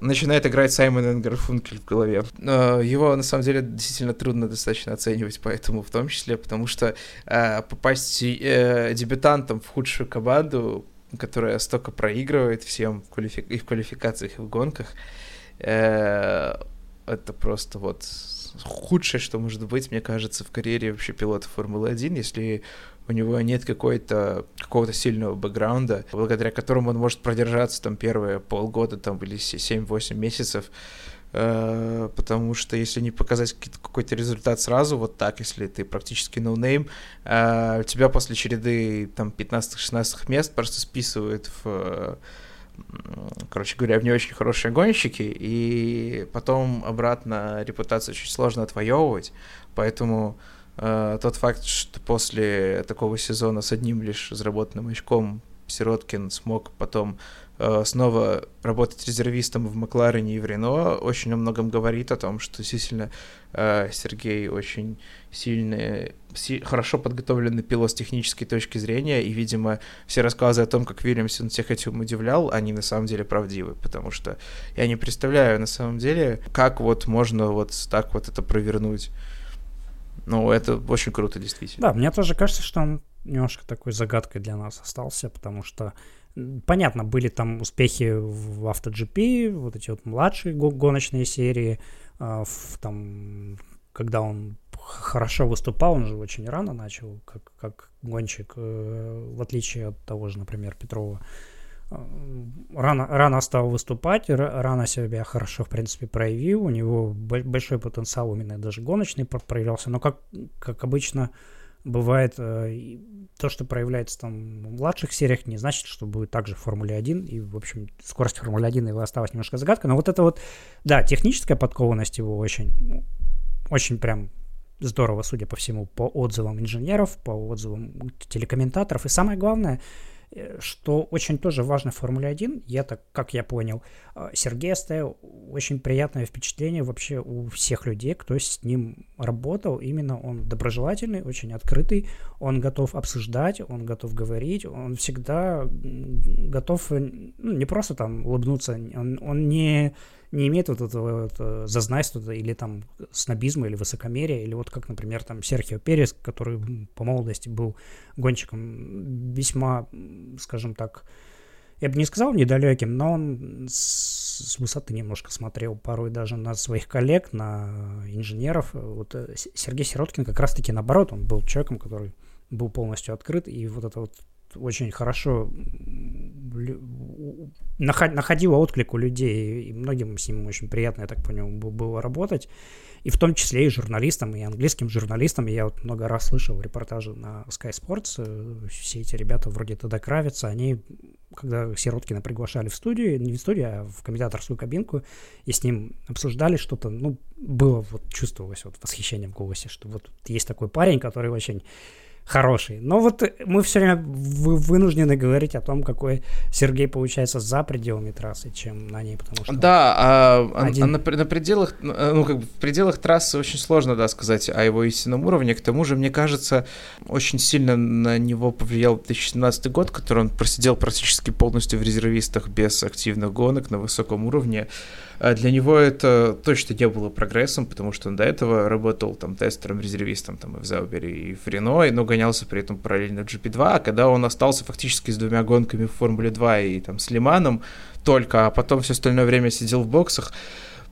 начинает играть Саймон Энгерфункель в голове. Но его, на самом деле, действительно трудно достаточно оценивать, поэтому в том числе, потому что э, попасть э, дебютантом в худшую команду, которая столько проигрывает всем в квалифи... и в квалификациях, и в гонках, э, это просто вот худшее, что может быть, мне кажется, в карьере вообще пилота Формулы-1, если у него нет какой-то какого-то сильного бэкграунда, благодаря которому он может продержаться там первые полгода там или 7-8 месяцев, э, потому что если не показать какой-то результат сразу, вот так, если ты практически no-name, э, тебя после череды там 15-16 мест просто списывают в короче говоря, в не очень хорошие гонщики, и потом обратно репутацию очень сложно отвоевывать, поэтому э, тот факт, что после такого сезона с одним лишь заработанным очком Сироткин смог потом э, снова работать резервистом в Макларене и в Рено, очень о многом говорит о том, что действительно э, Сергей очень сильный, си, хорошо подготовленный пилот с технической точки зрения, и, видимо, все рассказы о том, как Вильямсон всех этим удивлял, они на самом деле правдивы, потому что я не представляю на самом деле, как вот можно вот так вот это провернуть. Ну, это очень круто, действительно. Да, мне тоже кажется, что он немножко такой загадкой для нас остался, потому что понятно, были там успехи в AutoGP, вот эти вот младшие гоночные серии, а, в, там, когда он хорошо выступал, он же очень рано начал, как, как гонщик, э, в отличие от того же, например, Петрова. Рано, рано стал выступать, рано себя хорошо, в принципе, проявил, у него большой потенциал именно даже гоночный проявлялся, но как, как обычно бывает, э, то, что проявляется там в младших сериях, не значит, что будет также в Формуле 1, и, в общем, скорость Формулы 1 его осталась немножко загадка, но вот это вот, да, техническая подкованность его очень, очень прям здорово, судя по всему, по отзывам инженеров, по отзывам телекомментаторов, и самое главное — что очень тоже важно в Формуле 1, я так, как я понял, э, Сергей оставил очень приятное впечатление вообще у всех людей, кто с ним работал. Именно он доброжелательный, очень открытый, он готов обсуждать, он готов говорить, он всегда готов ну, не просто там улыбнуться, он, он не не имеет вот этого вот, э, зазнайства или там снобизма или высокомерия, или вот как, например, там Серхио Перес, который по молодости был гонщиком весьма, скажем так, я бы не сказал недалеким, но он с, высоты немножко смотрел порой даже на своих коллег, на инженеров. Вот э, Сергей Сироткин как раз-таки наоборот, он был человеком, который был полностью открыт, и вот это вот очень хорошо находила отклик у людей, и многим с ним очень приятно, я так понял, было работать и в том числе и журналистам, и английским журналистам. Я вот много раз слышал репортажи на Sky Sports, э, все эти ребята вроде Теда Кравица, они, когда Сироткина приглашали в студию, не в студию, а в комментаторскую кабинку, и с ним обсуждали что-то, ну, было вот, чувствовалось вот восхищение в голосе, что вот есть такой парень, который очень хороший. Но вот мы все время вынуждены говорить о том, какой Сергей получается за пределами трассы, чем на ней, потому что... Да, а, а один... а на, на пределах, ну, как бы в пределах трассы очень сложно, да, сказать о его истинном уровне. К тому же, мне кажется, очень сильно на него повлиял 2017 год, который он просидел практически полностью в резервистах без активных гонок на высоком уровне. А для него это точно не было прогрессом, потому что он до этого работал там тестером-резервистом там, и в Заубере, и в Рено, но гонялся при этом параллельно в GP2, а когда он остался фактически с двумя гонками в Формуле 2 и там с Лиманом только, а потом все остальное время сидел в боксах,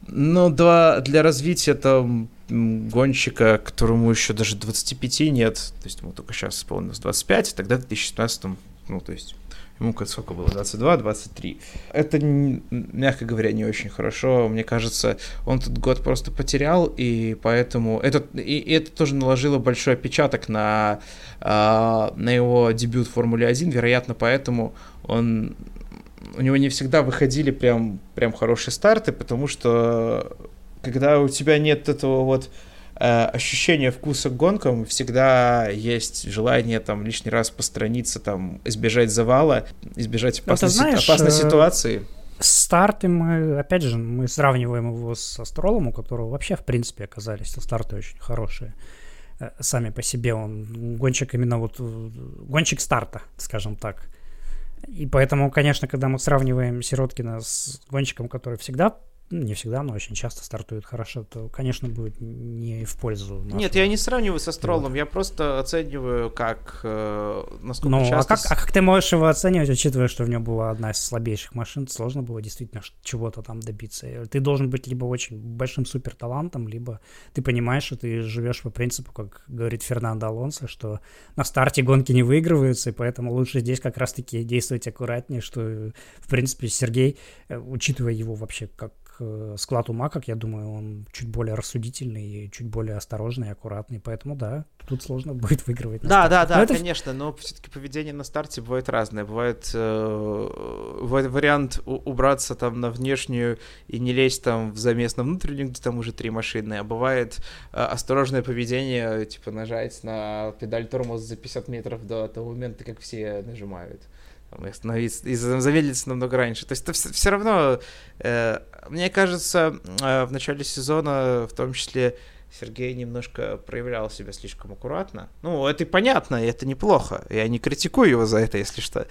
ну, да, для развития там гонщика, которому еще даже 25 нет, то есть ему только сейчас исполнилось 25, тогда в 2017, ну, то есть ему сколько было, 22, 23. Это, мягко говоря, не очень хорошо. Мне кажется, он этот год просто потерял, и поэтому это, и, и это тоже наложило большой отпечаток на, э, на его дебют в Формуле 1. Вероятно, поэтому он у него не всегда выходили прям, прям хорошие старты, потому что когда у тебя нет этого вот ощущение вкуса к гонкам, всегда есть желание там лишний раз постраниться, там, избежать завала, избежать опасной, знаешь, опасной э, ситуации. Старты мы, опять же, мы сравниваем его с Астролом, у которого вообще, в принципе, оказались старты очень хорошие. Э, сами по себе он гонщик именно вот, гонщик старта, скажем так. И поэтому, конечно, когда мы сравниваем Сироткина с гонщиком, который всегда ну, не всегда, но очень часто стартует хорошо, то, конечно, будет не в пользу. Нашего... Нет, я не сравниваю со Стролом, я просто оцениваю, как э, насколько ну, часто... а как, а как ты можешь его оценивать, учитывая, что у него была одна из слабейших машин, сложно было действительно чего-то там добиться. Ты должен быть либо очень большим супер талантом, либо ты понимаешь, что ты живешь по принципу, как говорит Фернандо Алонсо, что на старте гонки не выигрываются, и поэтому лучше здесь как раз-таки действовать аккуратнее, что, в принципе, Сергей, э, учитывая его вообще как склад ума, как я думаю, он чуть более рассудительный и чуть более осторожный и аккуратный, поэтому да, тут сложно будет выигрывать. Да, да, да, но конечно, но все-таки поведение на старте бывает разное. Бывает, э, бывает вариант убраться там на внешнюю и не лезть там в замес на внутреннюю, где там уже три машины, а бывает э, осторожное поведение, типа нажать на педаль тормоза за 50 метров до того момента, как все нажимают и остановиться, и замедлиться намного раньше. То есть это все, все равно, э, мне кажется, э, в начале сезона, в том числе, Сергей немножко проявлял себя слишком аккуратно. Ну, это понятно, и это неплохо. Я не критикую его за это, если что.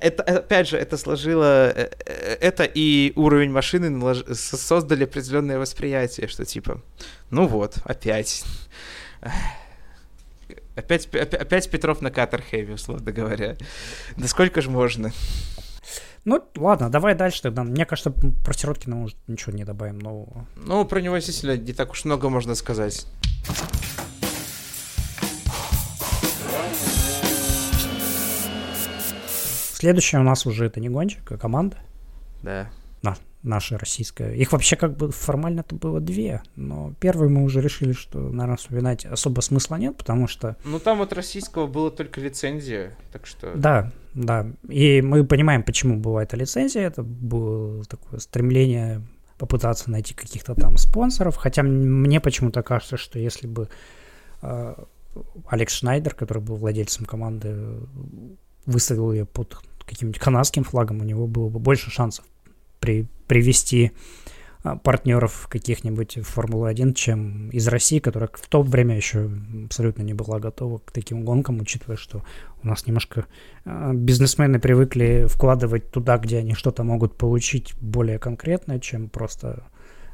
Это, опять же, это сложило... Э, э, это и уровень машины налож... создали определенное восприятие, что типа, ну вот, опять. Опять, опять Петров на Катерхеве, условно говоря. Да сколько же можно? Ну, ладно, давай дальше тогда. Мне кажется, про Сироткина может ничего не добавим нового. Ну, про него действительно не так уж много можно сказать. Следующая у нас уже это не гонщик, а команда. Да наша российская. Их вообще как бы формально-то было две, но первую мы уже решили, что, наверное, вспоминать особо смысла нет, потому что... Ну, там от российского было только лицензия, так что... Да, да. И мы понимаем, почему была эта лицензия. Это было такое стремление попытаться найти каких-то там спонсоров, хотя мне почему-то кажется, что если бы э, Алекс Шнайдер, который был владельцем команды, выставил ее под каким-нибудь канадским флагом, у него было бы больше шансов при, привести а, партнеров каких-нибудь в Формулу-1, чем из России, которая в то время еще абсолютно не была готова к таким гонкам, учитывая, что у нас немножко а, бизнесмены привыкли вкладывать туда, где они что-то могут получить более конкретно, чем просто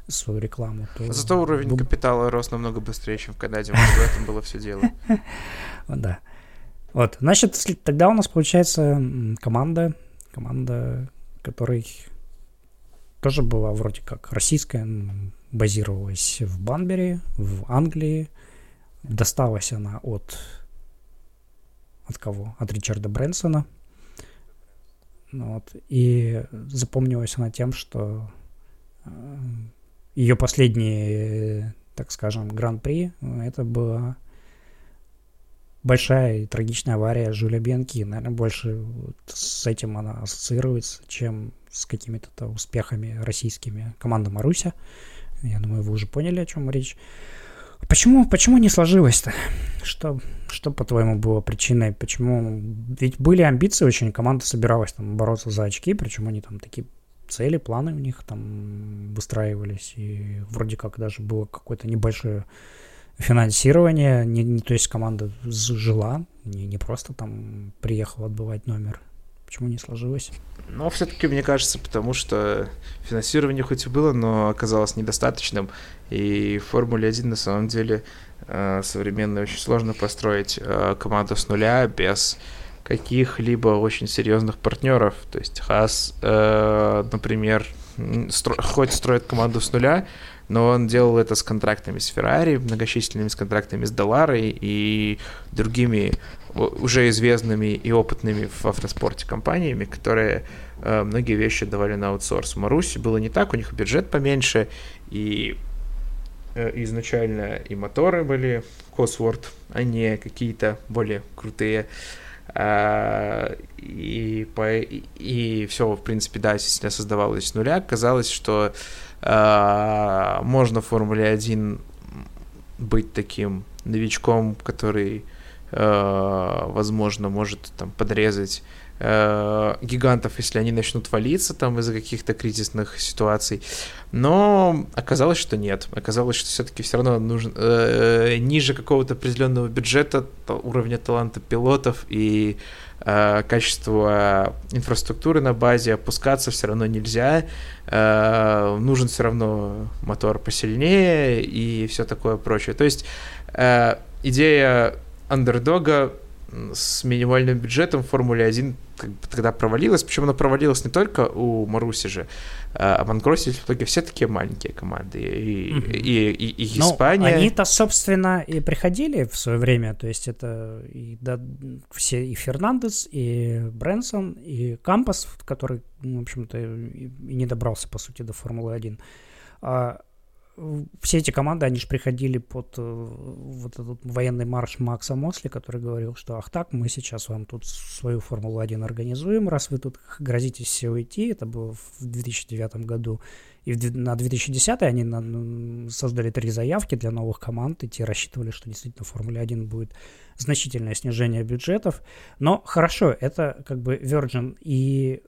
свою рекламу. То... Зато уровень Б... капитала рос намного быстрее, чем в Канаде. Вот в этом было все дело. Да. Вот, значит, тогда у нас получается команда, команда, которой тоже была вроде как российская, базировалась в Банбери, в Англии. Досталась она от... От кого? От Ричарда Брэнсона. Вот. И запомнилась она тем, что э, ее последний, так скажем, гран-при, это была большая и трагичная авария Жюля Бьянки. Наверное, больше вот с этим она ассоциируется, чем с какими-то успехами российскими команды Маруся. Я думаю, вы уже поняли, о чем речь. Почему, почему не сложилось-то? Что, что, по-твоему, было причиной? Почему? Ведь были амбиции очень, команда собиралась там бороться за очки, причем они там такие цели, планы у них там выстраивались, и вроде как даже было какое-то небольшое финансирование, не, не, то есть команда жила, не, не просто там приехала отбывать номер. Почему не сложилось? Ну, все-таки, мне кажется, потому что финансирование хоть и было, но оказалось недостаточным. И в Формуле 1 на самом деле э, современной очень сложно построить э, команду с нуля без каких-либо очень серьезных партнеров. То есть Хас, э, например, хоть строит команду с нуля, но он делал это с контрактами с Феррари, многочисленными с контрактами с Доларой и другими уже известными и опытными в автоспорте компаниями, которые э, многие вещи давали на аутсорс. В Маруси было не так, у них бюджет поменьше, и э, изначально и моторы были Cosworth, а не какие-то более крутые. А, и, по, и, и все, в принципе, да, действительно создавалось с нуля. Казалось, что а, можно в Формуле 1 быть таким новичком, который возможно, может там подрезать э, гигантов, если они начнут валиться там из-за каких-то кризисных ситуаций. Но оказалось, что нет. Оказалось, что все-таки все равно нужно э, ниже какого-то определенного бюджета, уровня таланта пилотов и э, качества инфраструктуры на базе опускаться все равно нельзя. Э, нужен все равно мотор посильнее и все такое прочее. То есть э, идея андердога с минимальным бюджетом в Формуле 1 как бы тогда провалилась. Причем она провалилась не только у Маруси же, а обанкротились в итоге все такие маленькие команды. И, mm-hmm. и, и, и ну, Испания... Ну, они-то, собственно, и приходили в свое время. То есть это и, да, все, и Фернандес, и Брэнсон, и Кампас, который, в общем-то, и не добрался, по сути, до Формулы 1 все эти команды, они же приходили под э, вот этот военный марш Макса Мосли, который говорил, что ах так, мы сейчас вам тут свою Формулу-1 организуем, раз вы тут грозитесь все уйти, это было в 2009 году, и на 2010 они на, создали три заявки для новых команд, и те рассчитывали, что действительно в Формуле 1 будет значительное снижение бюджетов, но хорошо, это как бы Virgin, и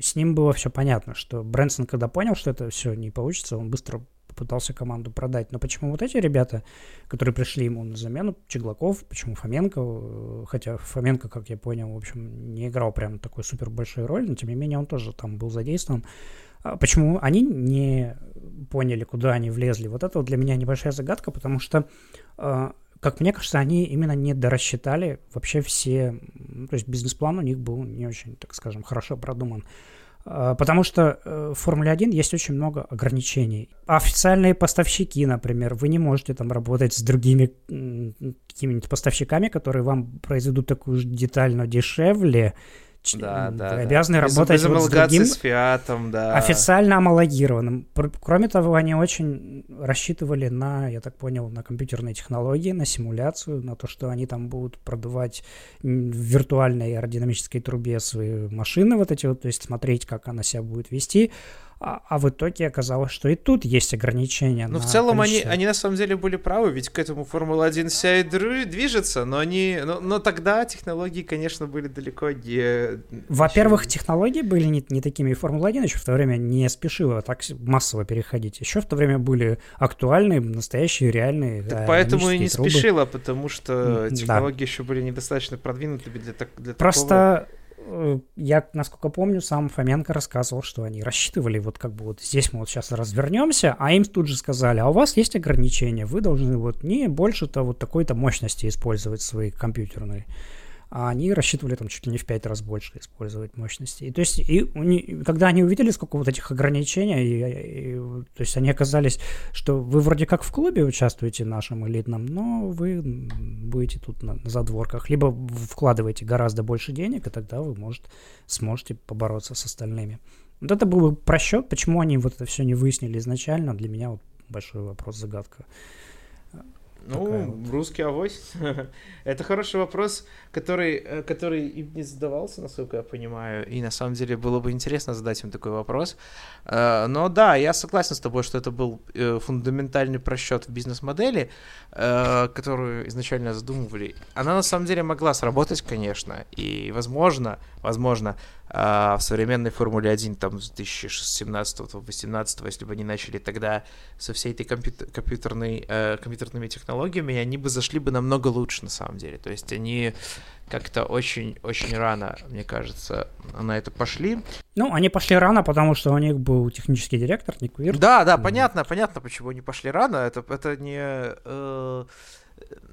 с ним было все понятно, что Брэнсон, когда понял, что это все не получится, он быстро пытался команду продать. Но почему вот эти ребята, которые пришли ему на замену, Чеглаков, почему Фоменко, э, хотя Фоменко, как я понял, в общем, не играл прям такой супер большой роль, но тем не менее он тоже там был задействован. А почему они не поняли, куда они влезли? Вот это вот для меня небольшая загадка, потому что э, как мне кажется, они именно не дорассчитали вообще все... То есть бизнес-план у них был не очень, так скажем, хорошо продуман. А, потому что э, в Формуле 1 есть очень много ограничений. Официальные поставщики, например, вы не можете там работать с другими какими-нибудь поставщиками, которые вам произведут такую же деталь, дешевле, да, да, обязаны да. работать без вот с другим с фиатом, да. официально омологированным. Кроме того, они очень рассчитывали на, я так понял, на компьютерные технологии, на симуляцию, на то, что они там будут продувать в виртуальной аэродинамической трубе свои машины вот эти вот, то есть смотреть, как она себя будет вести. А, а в итоге оказалось, что и тут есть ограничения. Ну, в целом количество. они, они на самом деле были правы, ведь к этому Формула-1 вся и движется, но они. Но, но тогда технологии, конечно, были далеко не. Во-первых, технологии были не, не такими, и Формула-1 еще в то время не спешила так массово переходить. Еще в то время были актуальные, настоящие, реальные. Так поэтому и не трубы. спешила, потому что технологии да. еще были недостаточно продвинуты для, для Просто такого Э, я, насколько помню, сам Фоменко рассказывал, что они рассчитывали, вот как бы вот здесь мы вот сейчас развернемся, а им тут же сказали, а у вас есть ограничения, вы должны вот не больше-то вот такой-то мощности использовать свои компьютерные. А они рассчитывали там чуть ли не в пять раз больше использовать мощности. И, то есть, и у когда они увидели, сколько вот этих ограничений, и, и, то есть они оказались, что вы вроде как в клубе участвуете нашем элитном, но вы будете тут на, на задворках, либо вкладываете гораздо больше денег, и тогда вы, может, сможете побороться с остальными. Вот это был просчет, почему они вот это все не выяснили изначально, для меня вот большой вопрос, загадка. Ну, вот. русский авось. Это хороший вопрос, который, э, который им не задавался, насколько я понимаю. И на самом деле было бы интересно задать им такой вопрос. Э, но да, я согласен с тобой, что это был э, фундаментальный просчет в бизнес-модели, которую изначально задумывали. Она на самом деле могла сработать, конечно. И возможно, возможно, в современной Формуле 1 там с 2017-2018, если бы они начали тогда со всей этой компьютер, компьютерной, компьютерными технологиями, они бы зашли бы намного лучше на самом деле. То есть они как-то очень-очень рано, мне кажется, на это пошли. Ну, они пошли рано, потому что у них был технический директор Ник Вирт. Да, да, понятно, понятно, почему они пошли рано. Это, это не... Э,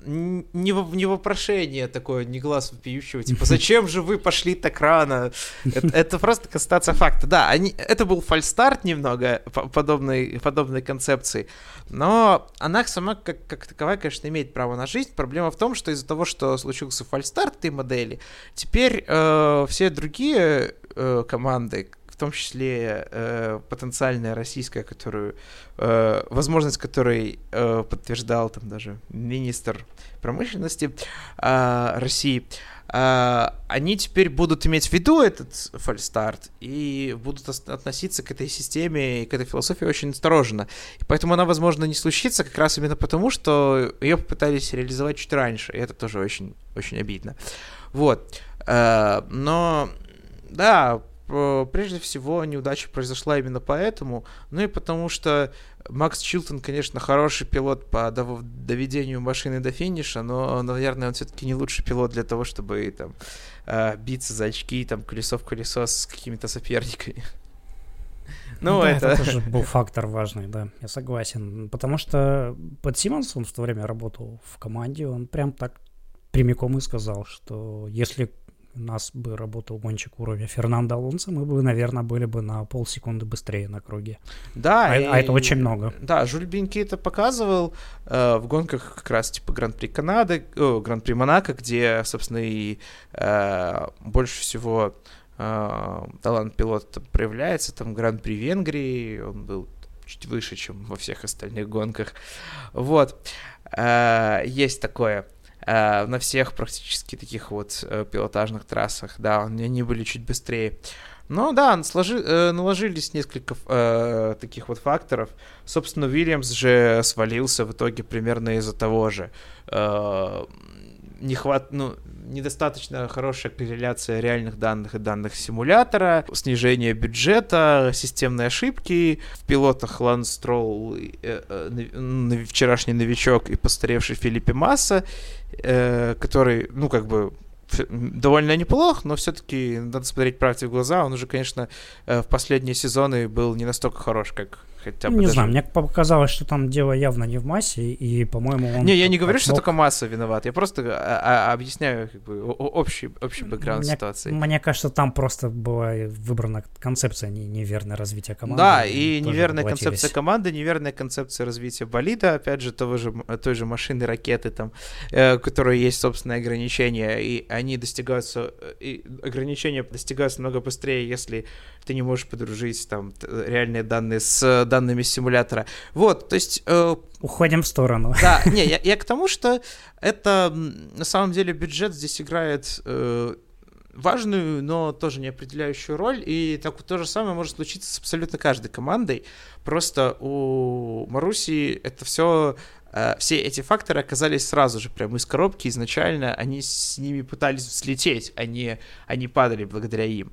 не, в, не вопрошение такое, не глаз вопиющего, типа, зачем же вы пошли так рано? Это, это просто констатация факта. Да, они, это был фальстарт немного подобной, подобной концепции, но она сама как, как таковая, конечно, имеет право на жизнь. Проблема в том, что из-за того, что случился фальстарт этой модели, теперь э, все другие э, команды, в том числе э, потенциальная российская, которую, э, возможность которой э, подтверждал там даже министр промышленности э, России, э, они теперь будут иметь в виду этот фальстарт и будут относиться к этой системе и к этой философии очень осторожно. И поэтому она, возможно, не случится как раз именно потому, что ее попытались реализовать чуть раньше, и это тоже очень, очень обидно. Вот. Э, но да, прежде всего неудача произошла именно поэтому, ну и потому что Макс Чилтон, конечно, хороший пилот по доведению машины до финиша, но, наверное, он все-таки не лучший пилот для того, чтобы там э, биться за очки, там, колесо в колесо с какими-то соперниками. Ну, да, это... это тоже был фактор важный, да, я согласен. Потому что под Симмонс он в то время работал в команде, он прям так прямиком и сказал, что если у нас бы работал гонщик уровня Фернандо Алонсо, мы бы, наверное, были бы на полсекунды быстрее на круге. Да. А, и, а это очень много. Да, Жюль Бенки это показывал э, в гонках как раз типа Гран-при Канады, о, Гран-при Монако, где, собственно, и э, больше всего э, талант пилота проявляется. Там Гран-при Венгрии, он был чуть выше, чем во всех остальных гонках. Вот. Э, есть такое. Э, на всех практически таких вот э, пилотажных трассах, да, они были чуть быстрее. Но да, сложи, э, наложились несколько э, таких вот факторов. Собственно, Уильямс же свалился в итоге примерно из-за того же. Э, не хват, ну, недостаточно хорошая корреляция реальных данных и данных симулятора, снижение бюджета, системные ошибки. В пилотах Ланс Стролл, э, э, вчерашний новичок и постаревший Филиппе Масса, э, который, ну, как бы довольно неплох, но все-таки надо смотреть правде в глаза. Он уже, конечно, э, в последние сезоны был не настолько хорош, как хотя бы Не даже... знаю, мне показалось, что там дело явно не в массе, и, по-моему, он... Не, я не говорю, что только масса виноват, я просто а, а, объясняю как бы, общий, общий бэкграунд мне, ситуации. Мне кажется, там просто была выбрана концепция не, неверное развитие команды. Да, и, и неверная концепция команды, неверная концепция развития болида, опять же, того же, той же машины, ракеты, там, э, у которой есть собственные ограничения, и они достигаются, э, и ограничения достигаются много быстрее, если ты не можешь подружить там реальные данные с данными симулятора. Вот, то есть... Э, Уходим в сторону. Да, не, я, я к тому, что это на самом деле бюджет здесь играет э, важную, но тоже не определяющую роль, и так, то же самое может случиться с абсолютно каждой командой. Просто у Маруси это все э, все эти факторы оказались сразу же прямо из коробки изначально, они с ними пытались взлететь, они, они падали благодаря им.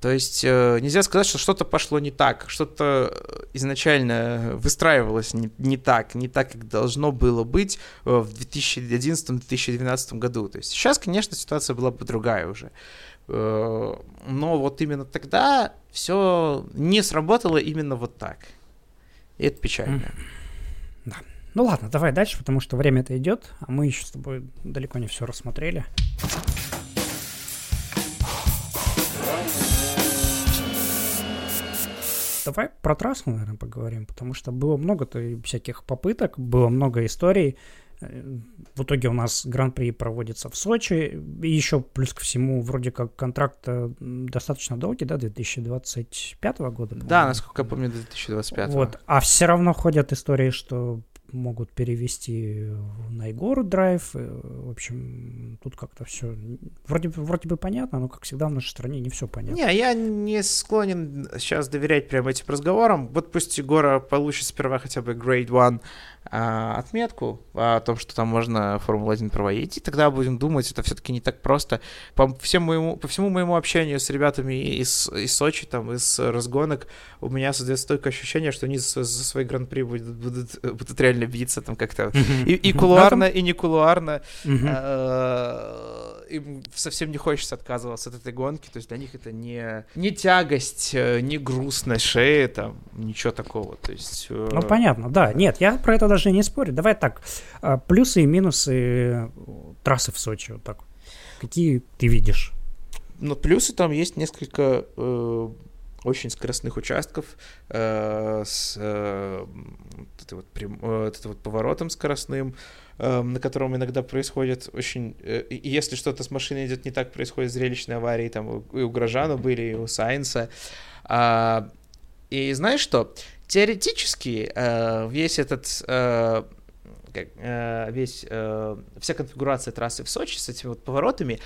То есть э, нельзя сказать, что что-то пошло не так, что-то э, изначально выстраивалось не, не так, не так, как должно было быть э, в 2011-2012 году. То есть сейчас, конечно, ситуация была бы другая уже. Но вот именно тогда все не сработало именно вот так. И это печально. Да. Ну ладно, давай дальше, потому что время это идет, а мы еще с тобой далеко не все рассмотрели. Давай про трассу, наверное, поговорим, потому что было много-то всяких попыток, было много историй. В итоге у нас Гран-при проводится в Сочи. И еще плюс ко всему, вроде как контракт э, достаточно долгий, да, 2025 года. Да, насколько я помню, 2025. Вот. А все равно ходят истории, что могут перевести на Егору драйв. Э, в общем, тут как-то все вроде, вроде бы понятно, но, как всегда, в нашей стране не все понятно. Не, я не склонен сейчас доверять прямо этим разговорам. Вот пусть Егора получит сперва хотя бы Grade One а, отметку о том, что там можно Формулу-1 проводить, и тогда будем думать, это все-таки не так просто. По, всему моему, по всему моему общению с ребятами из, из Сочи, там, из разгонок, у меня создается только ощущение, что они за, за свой гран-при будут, будут, будут реально биться там как-то. И, и кулуарно, и не кулуарно. А, им совсем не хочется отказываться от этой гонки, то есть для них это не, не тягость, э, не грустность шеи, там, ничего такого, то есть... Э, ну, понятно, да, нет, я про это даже не спорю. Давай так, а, плюсы и минусы трассы в Сочи, вот так. Какие ты видишь? Ну, плюсы там есть несколько э, очень скоростных участков э, с э, вот, вот, прям, э, вот вот поворотом скоростным, э, на котором иногда происходит очень... Э, если что-то с машиной идет не так, происходят зрелищные аварии, там и у Грожана были, и у Сайенса. А, и знаешь что? Теоретически э, весь этот... Э, э, весь, э, вся конфигурация трассы в Сочи с этими вот поворотами,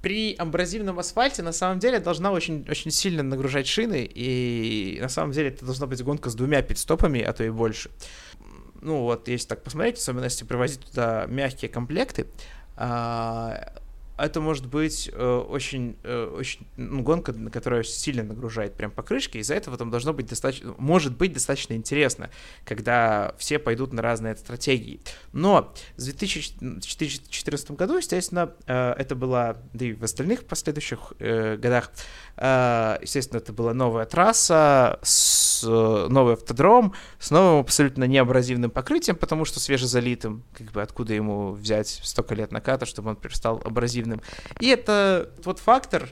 при абразивном асфальте на самом деле должна очень, очень сильно нагружать шины, и на самом деле это должна быть гонка с двумя пидстопами, а то и больше. Ну вот, если так посмотреть, особенно если привозить туда мягкие комплекты, а, это может быть э, очень, э, очень ну, гонка, которая сильно нагружает прям покрышки, из-за этого там должно быть достаточно, может быть достаточно интересно, когда все пойдут на разные стратегии. Но в 2014 году, естественно, э, это была, да и в остальных последующих э, годах, э, естественно, это была новая трасса, с, э, новый автодром, с новым абсолютно неабразивным покрытием, потому что свежезалитым, как бы откуда ему взять столько лет наката, чтобы он перестал абразивным эффективным. И это тот фактор,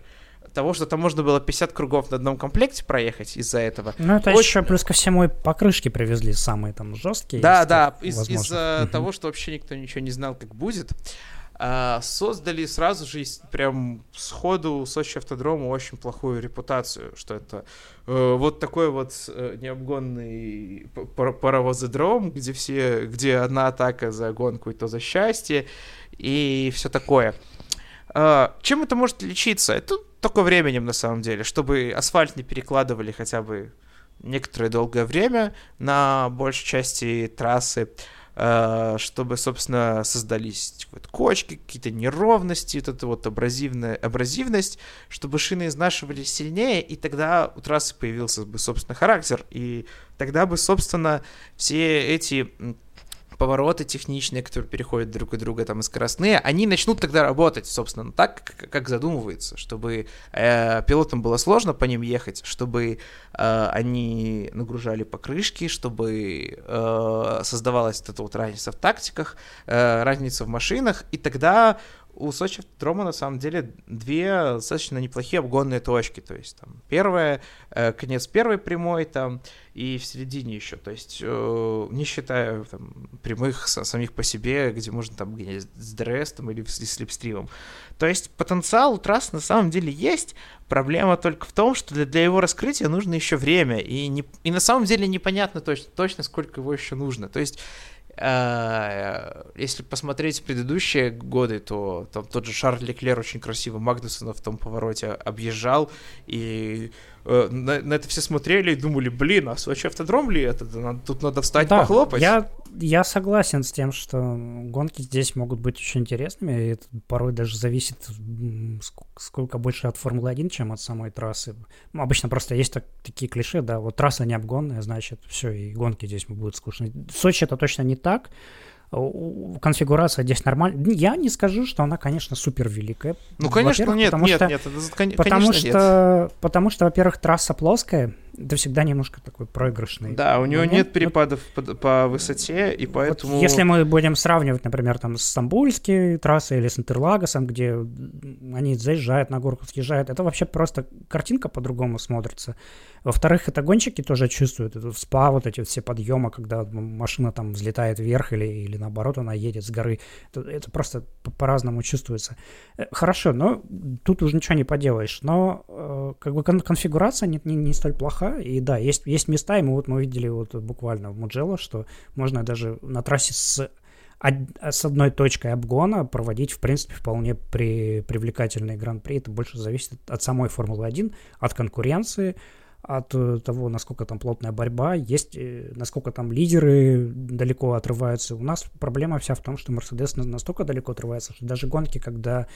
того, что там можно было 50 кругов на одном комплекте проехать из-за этого. Ну, это Очень... еще плюс ко всему и покрышки привезли самые там жесткие. Да, да, из- из-за угу. того, что вообще никто ничего не знал, как будет. А, создали сразу же прям сходу Сочи автодрому очень плохую репутацию, что это э, вот такой вот э, необгонный паровозодром, где все, где одна атака за гонку и то за счастье и все такое. А, чем это может лечиться? Это только временем, на самом деле, чтобы асфальт не перекладывали хотя бы некоторое долгое время на большей части трассы, а, чтобы, собственно, создались вот кочки, какие-то неровности, вот эта вот абразивная, абразивность, чтобы шины изнашивались сильнее, и тогда у трассы появился бы, собственно, характер, и тогда бы, собственно, все эти повороты техничные, которые переходят друг от друга, там, и скоростные, они начнут тогда работать, собственно, так, как, как задумывается, чтобы э, пилотам было сложно по ним ехать, чтобы э, они нагружали покрышки, чтобы э, создавалась вот эта вот разница в тактиках, э, разница в машинах, и тогда у Сочи Трома на самом деле две достаточно неплохие обгонные точки. То есть там первая, э, конец первой прямой там и в середине еще. То есть э, не считая там, прямых самих по себе, где можно там гонять с дрестом или с слепстримом. То есть потенциал у трасс на самом деле есть. Проблема только в том, что для, для его раскрытия нужно еще время. И, не, и на самом деле непонятно точно, точно, сколько его еще нужно. То есть если посмотреть предыдущие годы, то там тот же Шарль Леклер очень красиво Магнусона в том повороте объезжал, и Э, на, на это все смотрели и думали, блин, а Сочи автодром ли это? Тут надо встать да, похлопать. Я, я согласен с тем, что гонки здесь могут быть очень интересными, и это порой даже зависит сколько больше от Формулы-1, чем от самой трассы. Ну, обычно просто есть так, такие клише, да, вот трасса не обгонная, значит, все, и гонки здесь будут скучные. Сочи это точно не так конфигурация здесь нормальная. Я не скажу, что она, конечно, супер великая. Ну, конечно, нет, потому нет, что, нет, это, потому что, нет. Потому что, во-первых, трасса плоская, это всегда немножко такой проигрышный. Да, у него момент. нет перепадов по, по высоте, и поэтому... Вот если мы будем сравнивать, например, там с Стамбульской трассой или с Интерлагосом, где они заезжают на горку, съезжают, это вообще просто картинка по-другому смотрится. Во-вторых, это гонщики тоже чувствуют. Это спа, вот эти вот все подъемы, когда машина там взлетает вверх или, или наоборот она едет с горы. Это, это просто по-разному чувствуется. Э, хорошо, но тут уже ничего не поделаешь. Но э, как бы кон- конфигурация не, не, не столь плоха. И да, есть, есть места, и мы вот мы видели вот буквально в Муджело, что можно даже на трассе с с одной точкой обгона проводить, в принципе, вполне при, привлекательный гран-при. Это больше зависит от самой Формулы-1, от конкуренции, от э, того, насколько там плотная борьба, есть, э, насколько там лидеры далеко отрываются. У нас проблема вся в том, что Мерседес настолько далеко отрывается, что даже гонки, когда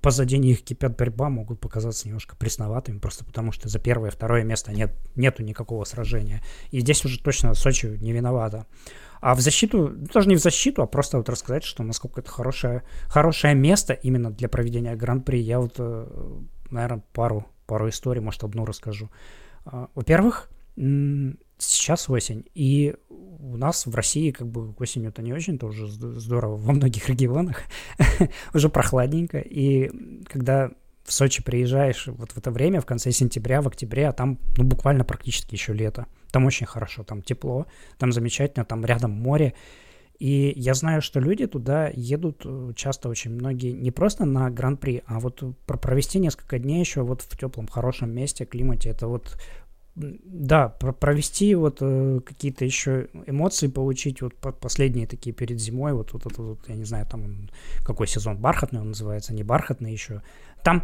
позади них кипят борьба, могут показаться немножко пресноватыми, просто потому что за первое второе место нет, нету никакого сражения. И здесь уже точно Сочи не виновата. А в защиту, ну, даже не в защиту, а просто вот рассказать, что насколько это хорошее, хорошее место именно для проведения гран-при. Я вот, наверное, пару пару историй, может, одну расскажу. А, во-первых, сейчас осень, и у нас в России как бы осенью это не очень-то уже здорово во многих регионах, уже прохладненько, и когда в Сочи приезжаешь вот в это время, в конце сентября, в октябре, а там ну, буквально практически еще лето. Там очень хорошо, там тепло, там замечательно, там рядом море. И я знаю, что люди туда едут э, часто очень многие не просто на гран-при, а вот провести несколько дней еще вот в теплом, хорошем месте, климате. Это вот да, провести вот э, какие-то еще эмоции получить, вот последние такие перед зимой, вот, вот, вот, вот я не знаю, там какой сезон, бархатный он называется, не бархатный еще. Там,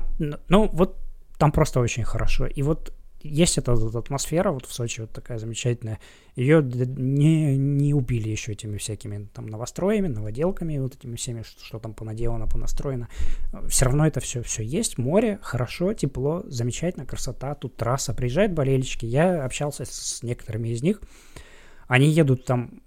ну, вот там просто очень хорошо. И вот есть эта, эта атмосфера вот в Сочи вот такая замечательная. Ее не, не убили еще этими всякими там новостроями, новоделками, вот этими всеми, что, что там понаделано, понастроено. Все равно это все, все есть. Море, хорошо, тепло, замечательно, красота. Тут трасса. Приезжают болельщики. Я общался с некоторыми из них. Они едут там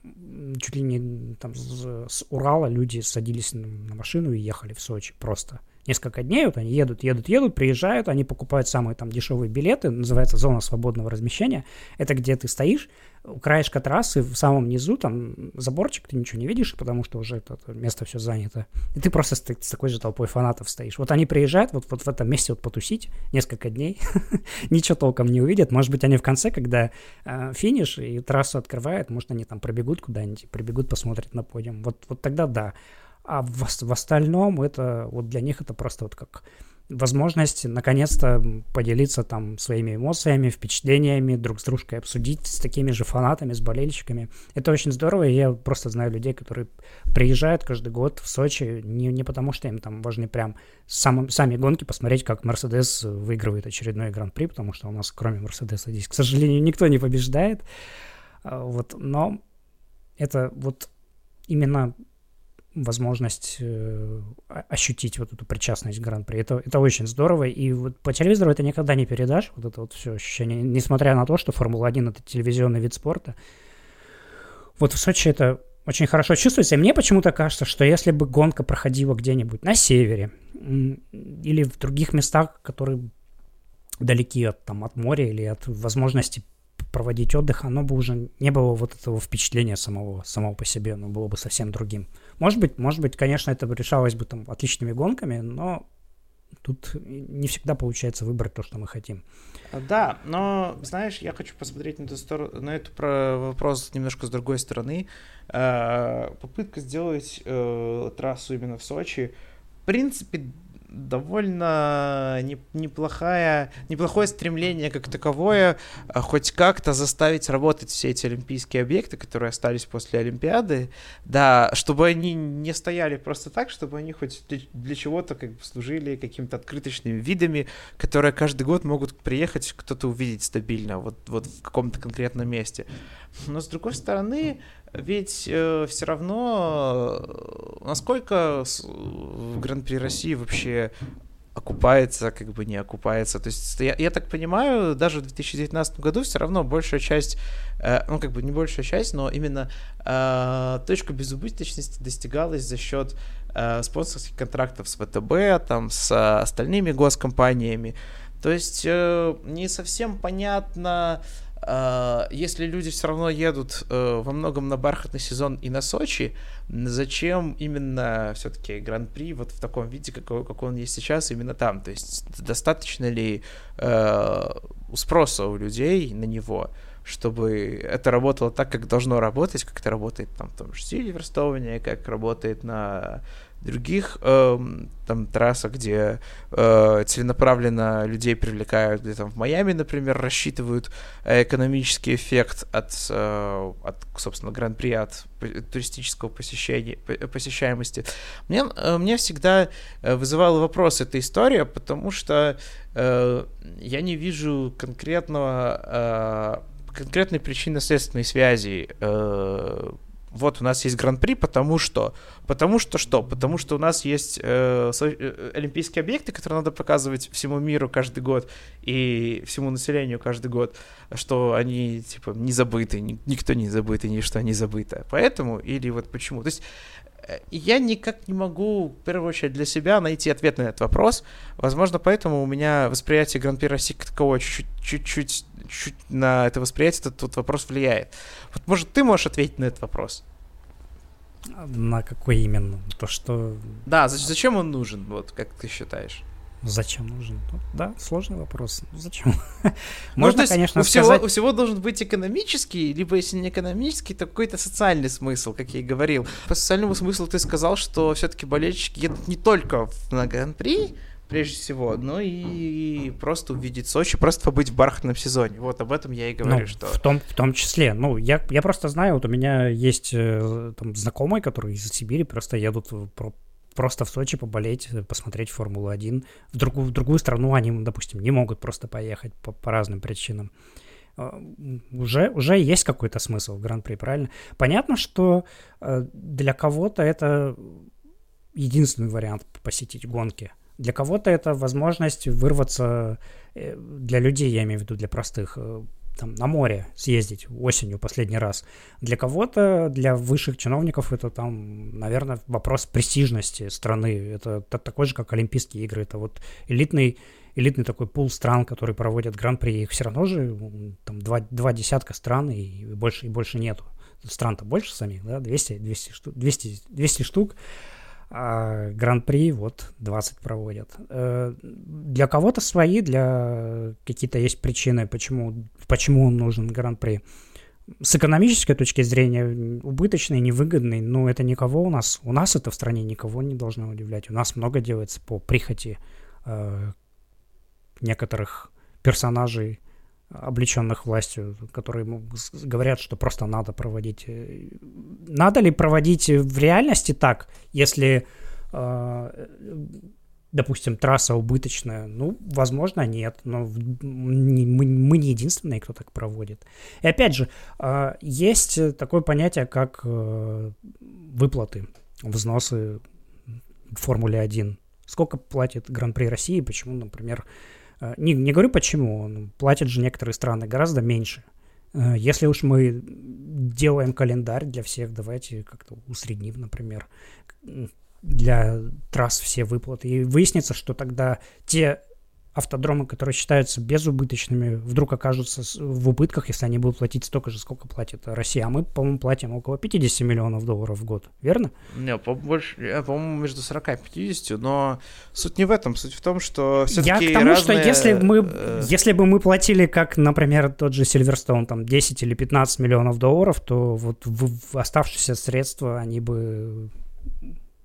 чуть ли не там с, с Урала люди садились на, машину и ехали в Сочи просто несколько дней, вот они едут, едут, едут, приезжают, они покупают самые там дешевые билеты, называется зона свободного размещения. Это где ты стоишь у краешка трассы, в самом низу, там заборчик, ты ничего не видишь, потому что уже это, место все занято. И ты просто с, с такой же толпой фанатов стоишь. Вот они приезжают вот, вот в этом месте вот потусить несколько дней, ничего толком не увидят. Может быть, они в конце, когда э, финиш и трассу открывают, может, они там пробегут куда-нибудь, прибегут, посмотрят на подиум. Вот, вот тогда да. А в, в остальном это вот для них это просто вот как возможность наконец-то поделиться там своими эмоциями, впечатлениями, друг с дружкой обсудить с такими же фанатами, с болельщиками. Это очень здорово, и я просто знаю людей, которые приезжают каждый год в Сочи не, не потому, что им там важны прям сам, сами гонки, посмотреть, как Мерседес выигрывает очередной гран-при, потому что у нас кроме Мерседеса здесь, к сожалению, никто не побеждает. А, вот, но это вот именно возможность э, ощутить вот эту причастность к Гран-при. Это, это очень здорово, и вот по телевизору это никогда не передашь, вот это вот все ощущение, несмотря на то, что Формула-1 это телевизионный вид спорта. Вот в Сочи это очень хорошо чувствуется, и мне почему-то кажется, что если бы гонка проходила где-нибудь на севере или в других местах, которые далеки от, там, от моря или от возможности проводить отдых, оно бы уже не было вот этого впечатления самого, самого по себе, оно было бы совсем другим. Может быть, может быть, конечно, это решалось бы там отличными гонками, но тут не всегда получается выбрать то, что мы хотим. Да, но, знаешь, я хочу посмотреть на эту, сторону, на эту про вопрос немножко с другой стороны. Э, попытка сделать э, трассу именно в Сочи, в принципе, довольно не, неплохая, неплохое стремление как таковое а, хоть как-то заставить работать все эти олимпийские объекты, которые остались после Олимпиады, да, чтобы они не стояли просто так, чтобы они хоть для, для чего-то как бы служили какими-то открыточными видами, которые каждый год могут приехать кто-то увидеть стабильно, вот, вот в каком-то конкретном месте. Но с другой стороны, ведь э, все равно, э, насколько в Гран-при России вообще окупается, как бы не окупается. То есть, я, я так понимаю, даже в 2019 году все равно большая часть, э, ну, как бы не большая часть, но именно э, точка безубыточности достигалась за счет э, спонсорских контрактов с ВТБ, там, с остальными госкомпаниями. То есть э, не совсем понятно, э, если люди все равно едут э, во многом на бархатный сезон и на Сочи, зачем именно все-таки Гран-при вот в таком виде, какой, какой он есть сейчас, именно там? То есть достаточно ли э, спроса у людей на него? чтобы это работало так, как должно работать, как это работает там в том же Сильверстоуне, как работает на других э, там трассах, где э, целенаправленно людей привлекают, где там в Майами, например, рассчитывают э, экономический эффект от, э, от собственно, гран-при, от туристического посещения, посещаемости. Мне, э, мне всегда э, вызывала вопрос эта история, потому что э, я не вижу конкретного э, конкретной причинно-следственной связи. Э, вот у нас есть гран-при, потому что. Потому что что? Потому что у нас есть э, э, олимпийские объекты, которые надо показывать всему миру каждый год и всему населению каждый год, что они, типа, не забыты, никто не забыт и ничто не забыто. Поэтому или вот почему? То есть э, я никак не могу, в первую очередь, для себя найти ответ на этот вопрос. Возможно, поэтому у меня восприятие Гран-при России как такового чуть-чуть чуть на это восприятие этот, этот вопрос влияет. Вот, может, ты можешь ответить на этот вопрос? На какой именно? То, что... Да, зачем он нужен, вот, как ты считаешь? Зачем нужен? Ну, да, сложный вопрос. Зачем? Ну, Можно, конечно, у сказать... Всего, у всего должен быть экономический, либо если не экономический, то какой-то социальный смысл, как я и говорил. По социальному смыслу ты сказал, что все-таки болельщики едут не только на Гран-при, прежде всего, ну и просто увидеть Сочи, просто побыть в бархатном сезоне. Вот об этом я и говорю, ну, что... В том, в том числе. Ну, я, я просто знаю, вот у меня есть э, там знакомые, которые из Сибири просто едут про, просто в Сочи поболеть, посмотреть Формулу-1. В другую, в другую страну они, допустим, не могут просто поехать по, по разным причинам. А, уже, уже есть какой-то смысл в Гран-при, правильно? Понятно, что э, для кого-то это единственный вариант посетить гонки – для кого-то это возможность вырваться, э, для людей, я имею в виду, для простых, э, там, на море съездить осенью последний раз. Для кого-то, для высших чиновников, это там, наверное, вопрос престижности страны. Это, это такой же, как Олимпийские игры. Это вот элитный, элитный такой пул стран, которые проводят гран-при. Их все равно же там два, два десятка стран и больше, и больше нету. Стран-то больше самих, да, 200, 200, штук, 200, 200 штук а гран-при вот 20 проводят. Э, для кого-то свои, для какие-то есть причины, почему, почему он нужен гран-при. С экономической точки зрения убыточный, невыгодный, но это никого у нас, у нас это в стране никого не должно удивлять. У нас много делается по прихоти э, некоторых персонажей, облеченных властью, которые говорят, что просто надо проводить. Э, надо ли проводить в реальности так, если, э, допустим, трасса убыточная? Ну, возможно, нет, но мы не единственные, кто так проводит. И опять же, э, есть такое понятие, как выплаты, взносы в Формуле 1. Сколько платит Гран-при России, почему, например, Э, не, не говорю почему, платят же некоторые страны гораздо меньше. Э, если уж мы делаем календарь для всех, давайте как-то усредним, например, для трасс все выплаты. И выяснится, что тогда те автодромы, которые считаются безубыточными, вдруг окажутся в убытках, если они будут платить столько же, сколько платит Россия. А мы, по-моему, платим около 50 миллионов долларов в год, верно? Не, по больше, по-моему, между 40 и 50, но суть не в этом. Суть в том, что все-таки Я к тому, разные... что если, мы, э, если бы мы платили, как, например, тот же Silverstone, там 10 или 15 миллионов долларов, то вот в оставшиеся средства они бы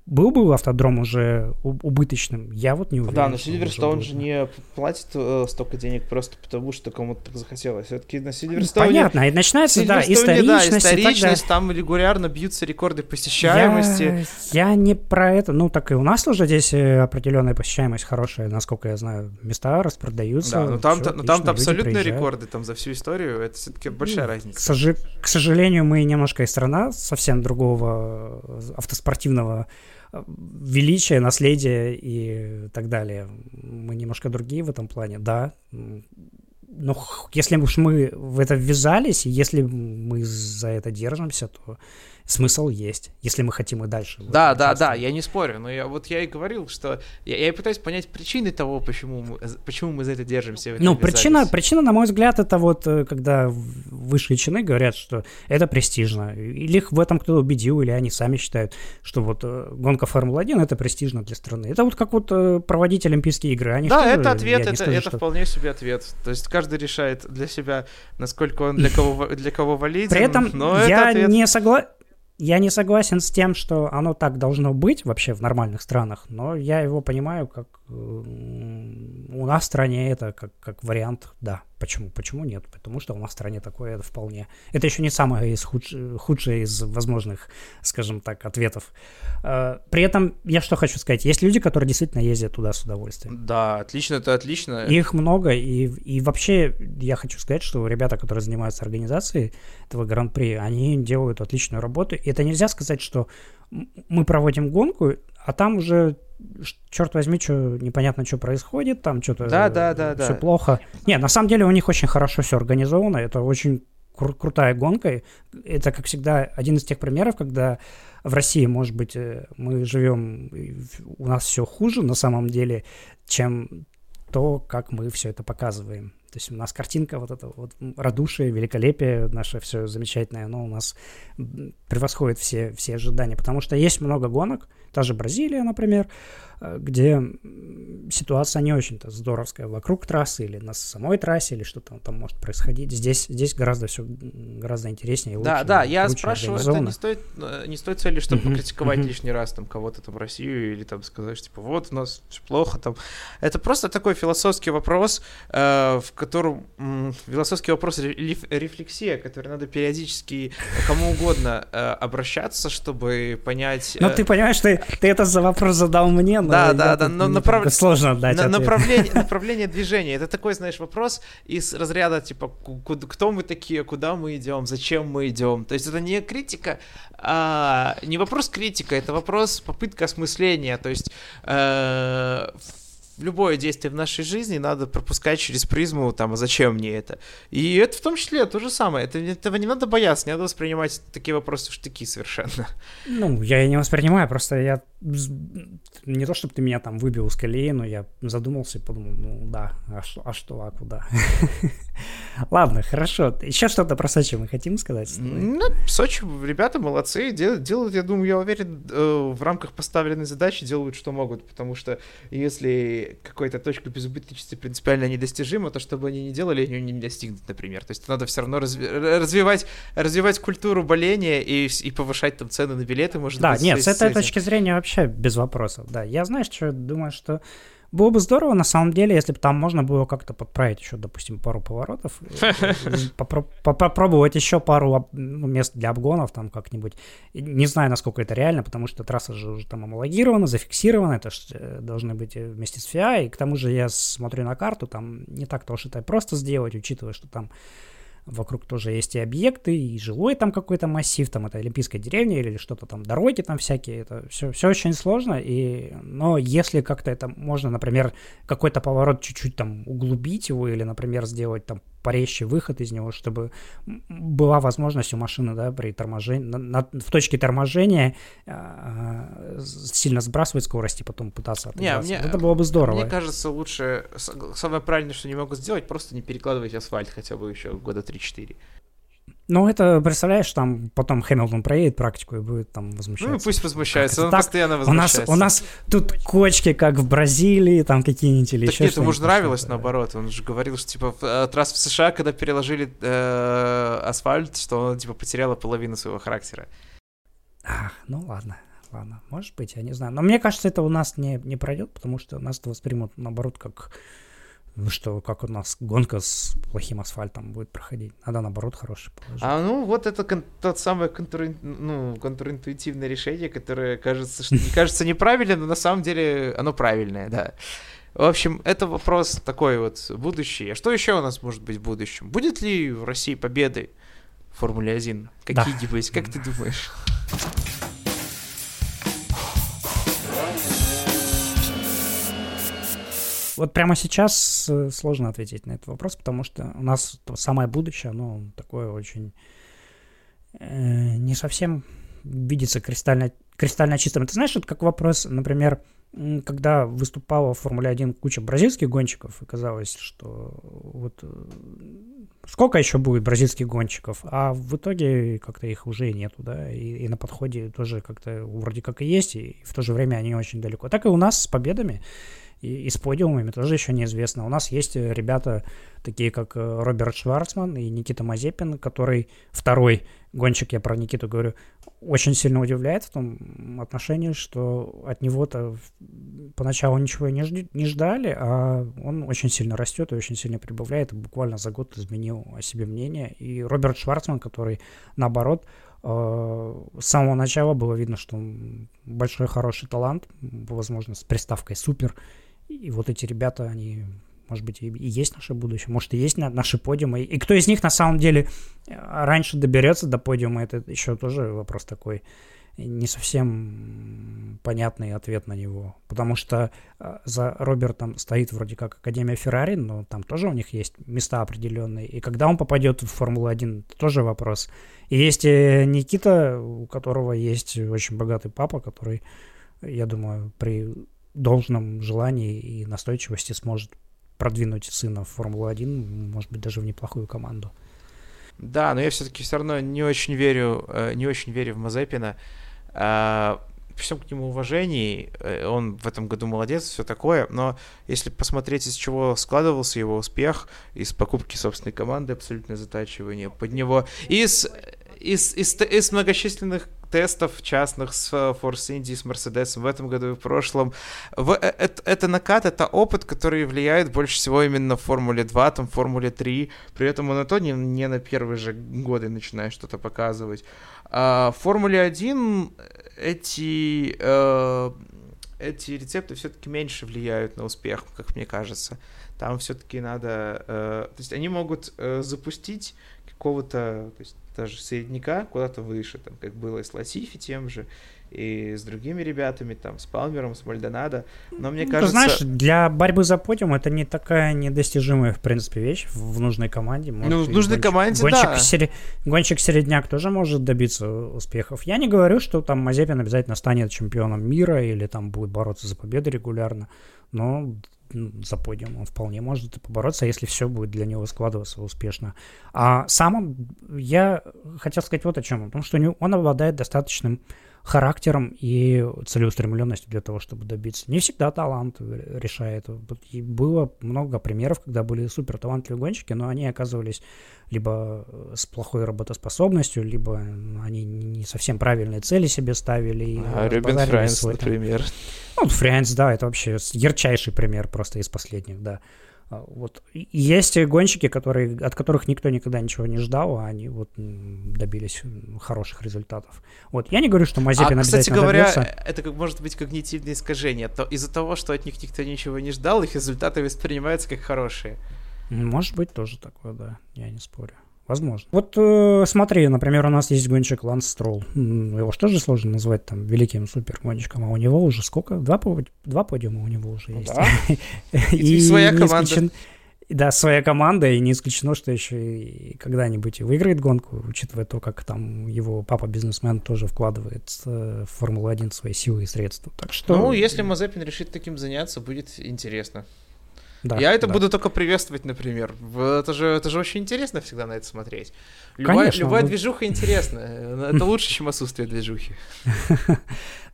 был бы автодром уже убыточным? Я вот не уверен. Да, но Сильверстоун же не платит э, столько денег просто потому, что кому-то так захотелось. Все-таки на Сильверстоуне... Понятно, и начинается, да, историчность. Да, историчность, там регулярно бьются рекорды посещаемости. Я, я не про это. Ну, так и у нас уже здесь э, определенная посещаемость хорошая, насколько я знаю. Места распродаются. Да, но там-то, но там абсолютные рекорды там за всю историю. Это все-таки большая ну, разница. К, сожи... к сожалению, мы немножко и страна совсем другого э, автоспортивного величие, наследие и так далее. Мы немножко другие в этом плане, да. ну, если уж мы в это ввязались, если мы за это держимся, то смысл есть, если мы хотим и дальше. Да, да, да, я не спорю, но я вот я и говорил, что я, я пытаюсь понять причины того, почему мы, почему мы за это держимся. Ну, причина, причина, на мой взгляд, это вот э, когда высшие чины говорят, что это престижно, или их в этом кто-то убедил, или они сами считают, что вот э, гонка Формулы-1 это престижно для страны. Это вот как вот э, проводить Олимпийские игры. Они да, это ответ, это, скажу, это что... вполне себе ответ. То есть каждый решает для себя, насколько он для кого, для кого валиден. При этом но я не согласен я не согласен с тем, что оно так должно быть вообще в нормальных странах, но я его понимаю как у нас в стране это как, как вариант, да. Почему? Почему нет? Потому что у нас в стране такое вполне. Это еще не самое из худш... худшее из возможных, скажем так, ответов. А, при этом я что хочу сказать. Есть люди, которые действительно ездят туда с удовольствием. Да, отлично, это отлично. Их много, и, и вообще я хочу сказать, что ребята, которые занимаются организацией этого гран-при, они делают отличную работу. И это нельзя сказать, что мы проводим гонку, а там уже черт возьми, что непонятно, что происходит, там что-то да, да, да, все да. плохо. Не, на самом деле у них очень хорошо все организовано, это очень кру- крутая гонка. Это, как всегда, один из тех примеров, когда в России, может быть, э, мы живем, у нас все хуже на самом деле, чем то, как мы все это показываем. То есть у нас картинка, вот это вот радушие, великолепие наше все замечательное, оно у нас превосходит все, все ожидания, потому что есть много гонок, та же Бразилия, например, Э, где ситуация не очень-то здоровская вокруг трассы или на самой трассе, или что-то там может происходить. Здесь, здесь гораздо все гораздо интереснее лучше. Да, да, я спрашиваю, это не стоит, э, не стоит цели, чтобы uh-huh, покритиковать uh-huh. лишний раз там кого-то там Россию или там сказать, типа, вот у нас все плохо там. Это просто такой философский вопрос, э, в котором э, философский вопрос рефлексия, который надо периодически кому угодно э, обращаться, чтобы понять... Ну, ты понимаешь, ты, ты это за вопрос задал мне, да, да, да, но направ... сложно дать на, направление, направление движения. Это такой, знаешь, вопрос из разряда, типа, кто мы такие, куда мы идем, зачем мы идем. То есть это не критика, а, не вопрос критика, это вопрос попытка осмысления. То есть э, любое действие в нашей жизни надо пропускать через призму, там, а зачем мне это? И это в том числе то же самое. Это, этого не надо бояться, не надо воспринимать такие вопросы в штыки совершенно. Ну, я не воспринимаю, просто я не то, чтобы ты меня там выбил из колеи, но я задумался и подумал, ну да, а что, а, что, а куда? Ладно, хорошо. Еще что-то про Сочи мы хотим сказать? Ну, Сочи, ребята молодцы, делают, я думаю, я уверен, э, в рамках поставленной задачи делают, что могут, потому что если какая-то точка безубыточности принципиально недостижима, то чтобы они не делали, они не достигнут, например. То есть надо все равно развивать, развивать культуру боления и, и повышать там цены на билеты, может да, быть. Да, нет, с этой точки зрения вообще без вопросов, да. Я, знаешь, что думаю, что было бы здорово, на самом деле, если бы там можно было как-то подправить еще, допустим, пару поворотов, попробовать еще пару ну, мест для обгонов там как-нибудь. Не знаю, насколько это реально, потому что трасса же уже там амалогирована, зафиксирована, это же э, должны быть э, вместе с FIA, и к тому же я смотрю на карту, там не так-то уж это просто сделать, учитывая, что там вокруг тоже есть и объекты, и жилой там какой-то массив, там это Олимпийская деревня или что-то там, дороги там всякие, это все, все очень сложно, и, но если как-то это можно, например, какой-то поворот чуть-чуть там углубить его или, например, сделать там порезче выход из него, чтобы была возможность у машины, да, при торможении, на, на, в точке торможения э, сильно сбрасывать скорость и потом пытаться Не, мне, Это было бы здорово. Мне кажется, лучше, самое правильное, что не могут сделать, просто не перекладывать асфальт хотя бы еще года 3-4. Ну, это, представляешь, там потом Хэмилтон проедет практику и будет там возмущаться. Ну, пусть возмущается, он так? постоянно возмущается. У нас, у нас тут кочки, как в Бразилии, там какие-нибудь или так еще нет, ему же нравилось что наоборот. Он же говорил, что, типа, от раз в США, когда переложили э, асфальт, что он, типа, потеряла половину своего характера. Ах, ну ладно, ладно, может быть, я не знаю. Но мне кажется, это у нас не, не пройдет, потому что нас это воспримут, наоборот, как ну что, как у нас гонка с плохим асфальтом будет проходить? Надо наоборот хороший положить. А ну вот это кон- тот самое контур... ну, контринтуитивное решение, которое кажется, что не кажется неправильным, но на самом деле оно правильное, да. В общем, это вопрос такой вот будущий. А что еще у нас может быть в будущем? Будет ли в России победы в Формуле 1? Какие-нибудь? Да. Как ты думаешь? Вот прямо сейчас э, сложно ответить на этот вопрос, потому что у нас самое будущее, оно такое очень э, не совсем видится кристально, кристально чистым. Ты знаешь, это как вопрос, например, когда выступала в Формуле 1 куча бразильских гонщиков, и казалось, что вот э, сколько еще будет бразильских гонщиков, а в итоге как-то их уже нету, да, и, и на подходе тоже как-то вроде как и есть, и в то же время они очень далеко. Так и у нас с победами и, и с подиумами тоже еще неизвестно. У нас есть ребята, такие как э, Роберт Шварцман и Никита Мазепин, который второй гонщик, я про Никиту говорю, очень сильно удивляет в том отношении, что от него-то поначалу ничего не, жди, не ждали, а он очень сильно растет и очень сильно прибавляет, и буквально за год изменил о себе мнение. И Роберт Шварцман, который, наоборот, э, с самого начала было видно, что он большой хороший талант, возможно, с приставкой «супер», и вот эти ребята, они, может быть, и, есть наше будущее, может, и есть на, наши подиумы. И, кто из них на самом деле э, раньше доберется до подиума, это еще тоже вопрос такой не совсем понятный ответ на него. Потому что э, за Робертом стоит вроде как Академия Феррари, но там тоже у них есть места определенные. И когда он попадет в Формулу-1, тоже вопрос. И есть э, Никита, у которого есть очень богатый папа, который, я думаю, при должном желании и настойчивости сможет продвинуть сына в Формулу-1, может быть, даже в неплохую команду. Да, но я все-таки все равно не очень верю, э, не очень верю в Мазепина. А, при всем к нему уважении, э, он в этом году молодец, все такое, но если посмотреть, из чего складывался его успех, из покупки собственной команды, абсолютное затачивание под него, из, из, из, из многочисленных тестов частных с Force Indy, с Мерседесом в этом году и в прошлом. В, это, это накат, это опыт, который влияет больше всего именно в Формуле 2, там, Формуле 3. При этом он и то не, не на первые же годы начинает что-то показывать. А в Формуле 1 эти, э, эти рецепты все-таки меньше влияют на успех, как мне кажется. Там все-таки надо... Э, то есть они могут э, запустить какого-то... То есть даже средняка куда-то выше, там, как было и с Латифи тем же, и с другими ребятами, там, с Палмером, с Мальдонадо. Но мне ну, кажется... Ты знаешь, для борьбы за подиум это не такая недостижимая, в принципе, вещь в нужной команде. Может, ну, в нужной гонщик, команде, гонщик, да. Сери... Гонщик середняк тоже может добиться успехов. Я не говорю, что там Мазепин обязательно станет чемпионом мира или там будет бороться за победы регулярно, но за подиум он вполне может побороться, если все будет для него складываться успешно. А сам он, я хотел сказать вот о чем, потому что он обладает достаточным характером и целеустремленностью для того, чтобы добиться. Не всегда талант решает. И было много примеров, когда были супер талантливые гонщики, но они оказывались либо с плохой работоспособностью, либо они не совсем правильные цели себе ставили. А, Рюбен Фрайнс, например. Ну, Фрайнс, да, это вообще ярчайший пример просто из последних, да. А, вот. Есть гонщики, которые, от которых никто никогда ничего не ждал, а они вот добились хороших результатов. Вот. Я не говорю, что Мазепин а, кстати говоря, добьется. это как может быть когнитивное искажение. То, из-за того, что от них никто ничего не ждал, их результаты воспринимаются как хорошие. Может быть, тоже такое, да. Я не спорю. Возможно. Вот э, смотри, например, у нас есть гонщик Ланс Стролл. Его что же сложно назвать там великим супер гонщиком, а у него уже сколько? Два, два подиума у него уже есть. Да. и, своя команда. Да, своя команда, и не исключено, что еще и когда-нибудь выиграет гонку, учитывая то, как там его папа-бизнесмен тоже вкладывает э, в Формулу-1 свои силы и средства. Так что... Ну, если Мазепин решит таким заняться, будет интересно. Да, я это да. буду только приветствовать, например. Это же, это же очень интересно всегда на это смотреть. Любая, Конечно, любая мы... движуха интересна. Это лучше, чем отсутствие движухи.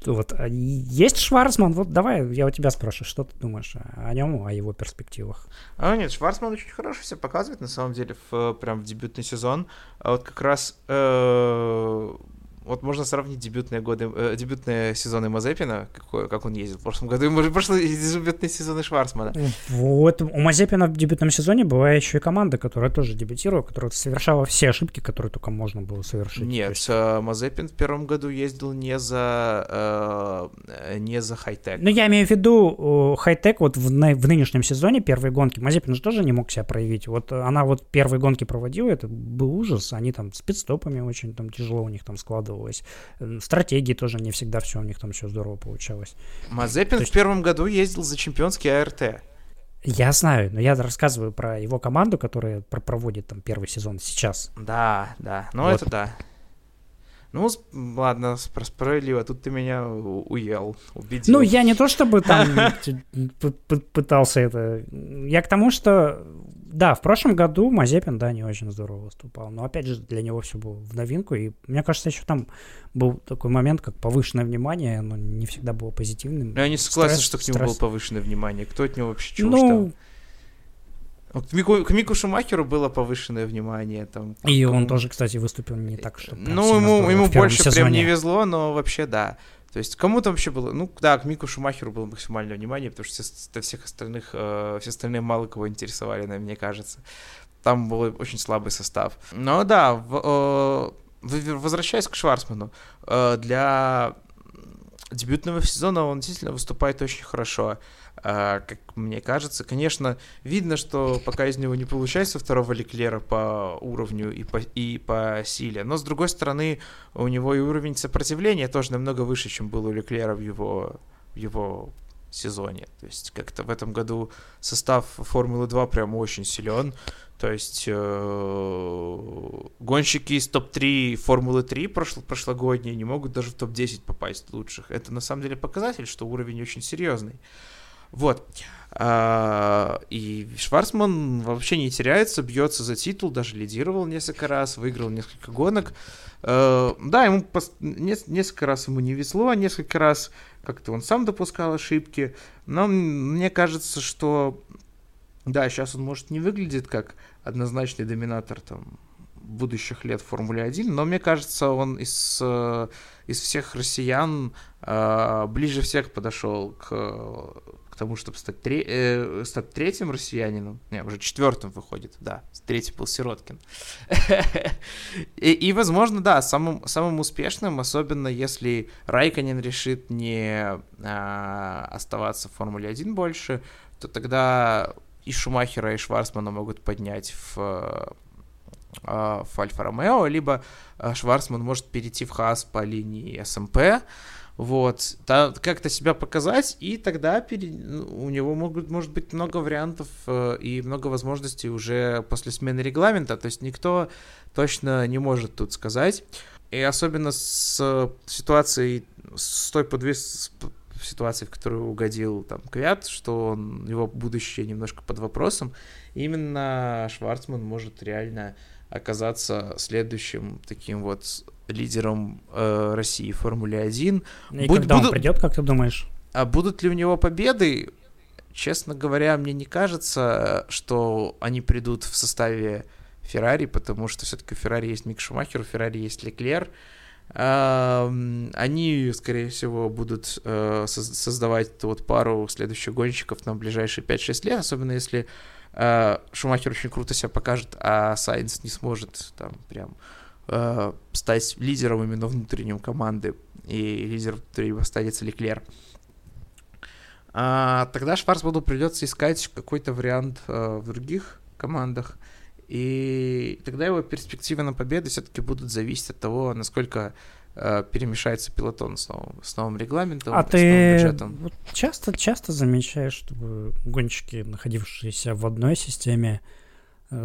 Вот. А есть Шварцман? Вот давай, я у тебя спрашиваю, что ты думаешь о нем, о его перспективах? А, нет, Шварцман очень хорошо себя показывает, на самом деле, в, прям в дебютный сезон. А вот как раз э, вот можно сравнить дебютные годы, э, дебютные сезоны Мазепина, какой, как он ездил в прошлом году, и, может, прошлые дебютные сезоны Шварцмана. Вот, у Мазепина в дебютном сезоне была еще и команда, которая тоже дебютировала, которая совершала все ошибки, которые только можно было совершить. Нет, есть... Э, Мазепин в первом году ездил не за, э, не за хай-тек. Ну, я имею в виду хай-тек вот в, в нынешнем сезоне, первые гонки, Мазепин же тоже не мог себя проявить. Вот она вот первые гонки проводила, это был ужас, они там с пидстопами очень там тяжело у них там складывалось складывалось. Стратегии тоже не всегда все у них там все здорово получалось. Мазепин есть... в первом году ездил за чемпионский АРТ. Я знаю, но я рассказываю про его команду, которая проводит там первый сезон сейчас. Да, да, ну вот. это да. Ну, ладно, справедливо, тут ты меня уел, убедил. Ну, я не то чтобы там пытался это... Я к тому, что... Да, в прошлом году Мазепин, да, не очень здорово выступал. Но, опять же, для него все было в новинку. И мне кажется, еще там был такой момент, как повышенное внимание. Оно не всегда было позитивным. Я не согласен, Стресс, что к нему стресс. было повышенное внимание. Кто от него вообще чего ну, к Мику, к Мику Шумахеру было повышенное внимание. Там, и он тоже, кстати, выступил не так, что Ну, ему, ему больше сезоне. прям не везло, но вообще да. То есть кому-то вообще было... Ну, да, к Мику Шумахеру было максимальное внимание, потому что все, всех остальных, э, все остальные мало кого интересовали, мне кажется. Там был очень слабый состав. Но да, в, э, возвращаясь к Шварцману, э, для дебютного сезона он действительно выступает очень хорошо. А, как мне кажется. Конечно, видно, что пока из него не получается второго Леклера по уровню и по, и по силе, но с другой стороны, у него и уровень сопротивления тоже намного выше, чем был у Леклера в его, в его сезоне. То есть как-то в этом году состав Формулы 2 прям очень силен. То есть э, гонщики из топ-3 Формулы 3 прошло, прошлогодние не могут даже в топ-10 попасть лучших. Это на самом деле показатель, что уровень очень серьезный. Вот. А, и Шварцман вообще не теряется, бьется за титул, даже лидировал несколько раз, выиграл несколько гонок. А, да, ему несколько раз ему не везло, а несколько раз как-то он сам допускал ошибки. Но мне кажется, что да, сейчас он может не выглядит как однозначный доминатор там будущих лет в Формуле 1, но мне кажется, он из, э, из всех россиян э, ближе всех подошел к к тому, чтобы стать, тре- э, стать третьим россиянином. Не, уже четвертым выходит, да. Третий был Сироткин. и, и, возможно, да, самым, самым успешным, особенно если Райконин решит не а, оставаться в Формуле 1 больше, то тогда и Шумахера, и Шварцмана могут поднять в а, в Альфа Ромео, либо а, Шварцман может перейти в Хас по линии СМП, вот, как-то себя показать, и тогда пере... Ну, у него могут, может быть много вариантов э, и много возможностей уже после смены регламента, то есть никто точно не может тут сказать. И особенно с ситуацией, с той подвес ситуации, в которую угодил там Квят, что он, его будущее немножко под вопросом, именно Шварцман может реально оказаться следующим таким вот лидером э, России в Формуле 1. И Буд, когда буду... он придет, как ты думаешь? А будут ли у него победы? Честно говоря, мне не кажется, что они придут в составе Феррари, потому что все-таки у Феррари есть Мик Шумахер, у Феррари есть Леклер. Они, скорее всего, будут э, создавать эту вот пару следующих гонщиков на ближайшие 5-6 лет, особенно если э, Шумахер очень круто себя покажет, а Сайнс не сможет там прям э, стать лидером именно внутренним команды, и лидер внутри останется Леклер. А, тогда Шварцману придется искать какой-то вариант э, в других командах, и тогда его перспективы на победы все-таки будут зависеть от того, насколько э, перемешается пилотон с новым, с новым регламентом, а с ты новым бюджетом. Часто, часто замечаешь, чтобы гонщики, находившиеся в одной системе,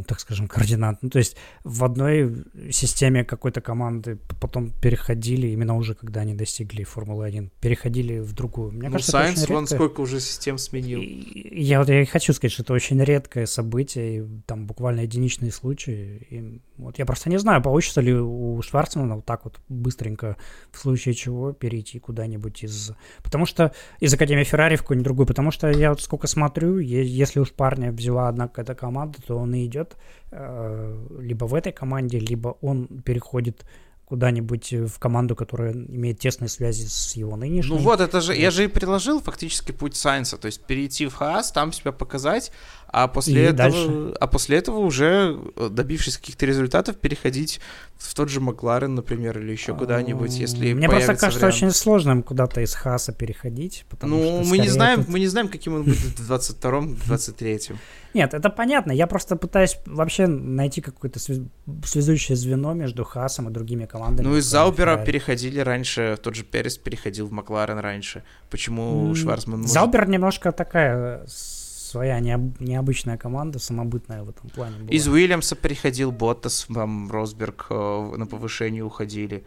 так скажем, координат. Ну, то есть в одной системе какой-то команды потом переходили, именно уже когда они достигли Формулы-1, переходили в другую. Мне ну, кажется, Сайенс, вон сколько уже систем сменил. И, я вот я хочу сказать, что это очень редкое событие, и там буквально единичные случаи. И вот я просто не знаю, получится ли у Шварцмана вот так вот быстренько, в случае чего, перейти куда-нибудь из... Потому что из Академии Феррари в какую-нибудь другую, потому что я вот сколько смотрю, если уж парня взяла одна какая-то команда, то он и идет э, либо в этой команде, либо он переходит куда-нибудь в команду, которая имеет тесные связи с его нынешней. Ну вот, это же, я же и предложил фактически путь Сайнса, то есть перейти в Хаас, там себя показать, а после, и этого, дальше. а после этого уже, э, добившись каких-то результатов, переходить в тот же Макларен, например, или еще куда-нибудь, если Мне просто кажется вариант. очень сложным куда-то из Хаса переходить. Ну, мы не знаем, тут... мы не знаем, каким он будет в 22-м, 23-м. Нет, это понятно. Я просто пытаюсь вообще найти какое-то связующее звено между Хасом и другими командами. Ну, из Заубера переходили раньше, тот же Перес переходил в Макларен раньше. Почему Шварцман может... Заубер немножко такая своя необ, необычная команда, самобытная в этом плане была. Из Уильямса приходил Боттас, вам Росберг э, на повышение уходили.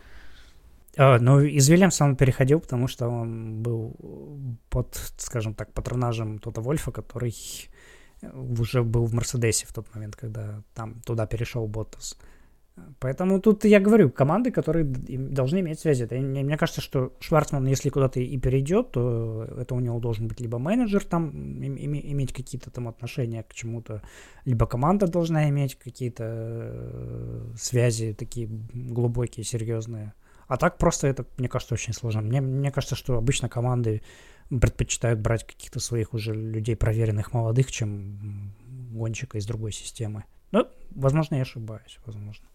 А, ну, из Вильямса он переходил, потому что он был под, скажем так, патронажем Тота Вольфа, который уже был в Мерседесе в тот момент, когда там туда перешел Боттас. Поэтому тут я говорю, команды, которые должны иметь связи. Это, мне кажется, что Шварцман, если куда-то и перейдет, то это у него должен быть либо менеджер там, иметь какие-то там отношения к чему-то, либо команда должна иметь какие-то э, связи такие глубокие, серьезные. А так просто это, мне кажется, очень сложно. Мне, мне кажется, что обычно команды предпочитают брать каких-то своих уже людей проверенных молодых, чем гонщика из другой системы. Ну, возможно, я ошибаюсь, возможно.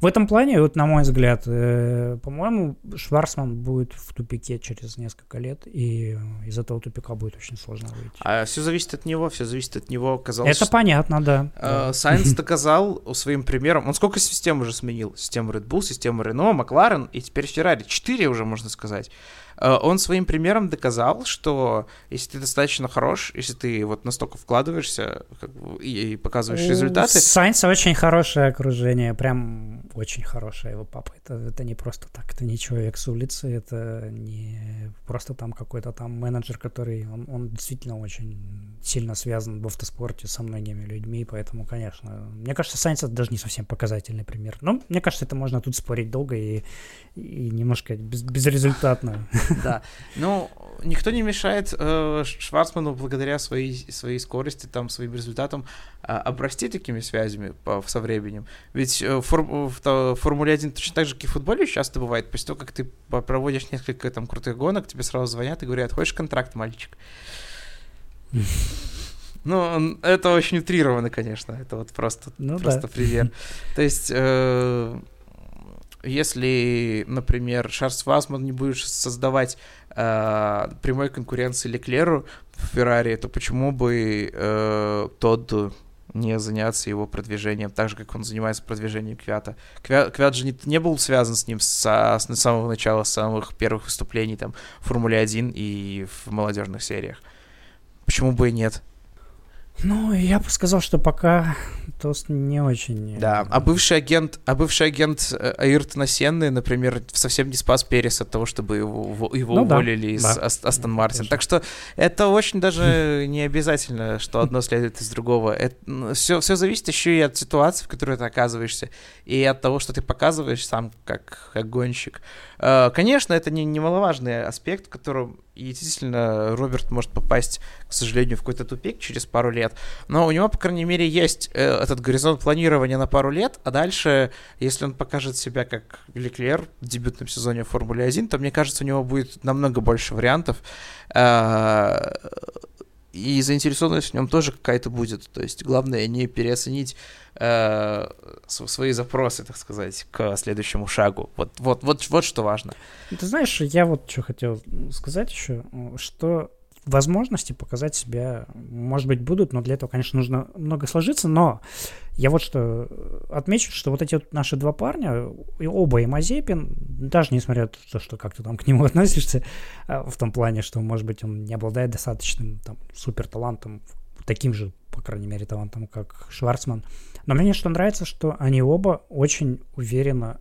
В этом плане, вот на мой взгляд, э, по-моему, Шварцман будет в тупике через несколько лет, и из этого тупика будет очень сложно выйти. А все зависит от него, все зависит от него. Казалось, Это понятно, да. Э, Сайнс доказал своим примером. Он сколько систем уже сменил? Систему Red Bull, систему Renault, Макларен и теперь Феррари. Четыре уже, можно сказать. Э, он своим примером доказал, что если ты достаточно хорош, если ты вот настолько вкладываешься как бы, и, показываешь результаты... Сайнс очень хорошее окружение, прям очень хорошее его папа. Это, это не просто так, это не человек с улицы, это не просто там какой-то там менеджер, который... Он, он действительно очень сильно связан в автоспорте со многими людьми, поэтому, конечно... Мне кажется, Сайнс это даже не совсем показательный пример. Но мне кажется, это можно тут спорить долго и, и немножко без, безрезультатно. Да. Ну, никто не мешает э, Шварцману благодаря своей, своей скорости, там, своим результатам э, обрасти такими связями по, со временем. Ведь э, фор, в, в Формуле 1 точно так же, как и в футболе часто бывает, после того, как ты проводишь несколько там крутых гонок, тебе сразу звонят и говорят, хочешь контракт, мальчик? Ну, это очень утрировано, конечно. Это вот просто, ну, просто да. пример. То есть, э, если, например, Шарс Васман не будет создавать э, прямой конкуренции Леклеру в Феррари, то почему бы э, тот не заняться его продвижением, так же, как он занимается продвижением Квята. Квят, Квят же не, не был связан с ним с, с самого начала, с самых первых выступлений там, в Формуле 1 и в молодежных сериях. Почему бы и нет? Ну, я бы сказал, что пока Тост не очень... Э, да, а бывший агент, а бывший агент э, Аиртона Сенны, например, совсем не спас Перес от того, чтобы его, его ну, уволили да, из да. Астон Мартин. Так что это очень даже не обязательно, что одно следует из другого. Это, все, все зависит еще и от ситуации, в которой ты оказываешься, и от того, что ты показываешь сам как, как гонщик. Э, конечно, это не, немаловажный аспект, в котором и действительно Роберт может попасть, к сожалению, в какой-то тупик через пару лет. Но у него, по крайней мере, есть э, этот горизонт планирования на пару лет, а дальше, если он покажет себя как Леклер в дебютном сезоне Формулы 1, то, мне кажется, у него будет намного больше вариантов. И заинтересованность в нем тоже какая-то будет. То есть главное не переоценить э, свои запросы, так сказать, к следующему шагу. Вот, вот, вот, вот что важно. Ты знаешь, я вот что хотел сказать еще, что возможности показать себя, может быть, будут, но для этого, конечно, нужно много сложиться, но я вот что отмечу, что вот эти вот наши два парня, и оба и Мазепин, даже несмотря на то, что как ты там к нему относишься, а, в том плане, что, может быть, он не обладает достаточным там супер талантом, таким же, по крайней мере, талантом, как Шварцман. Но мне что нравится, что они оба очень уверенно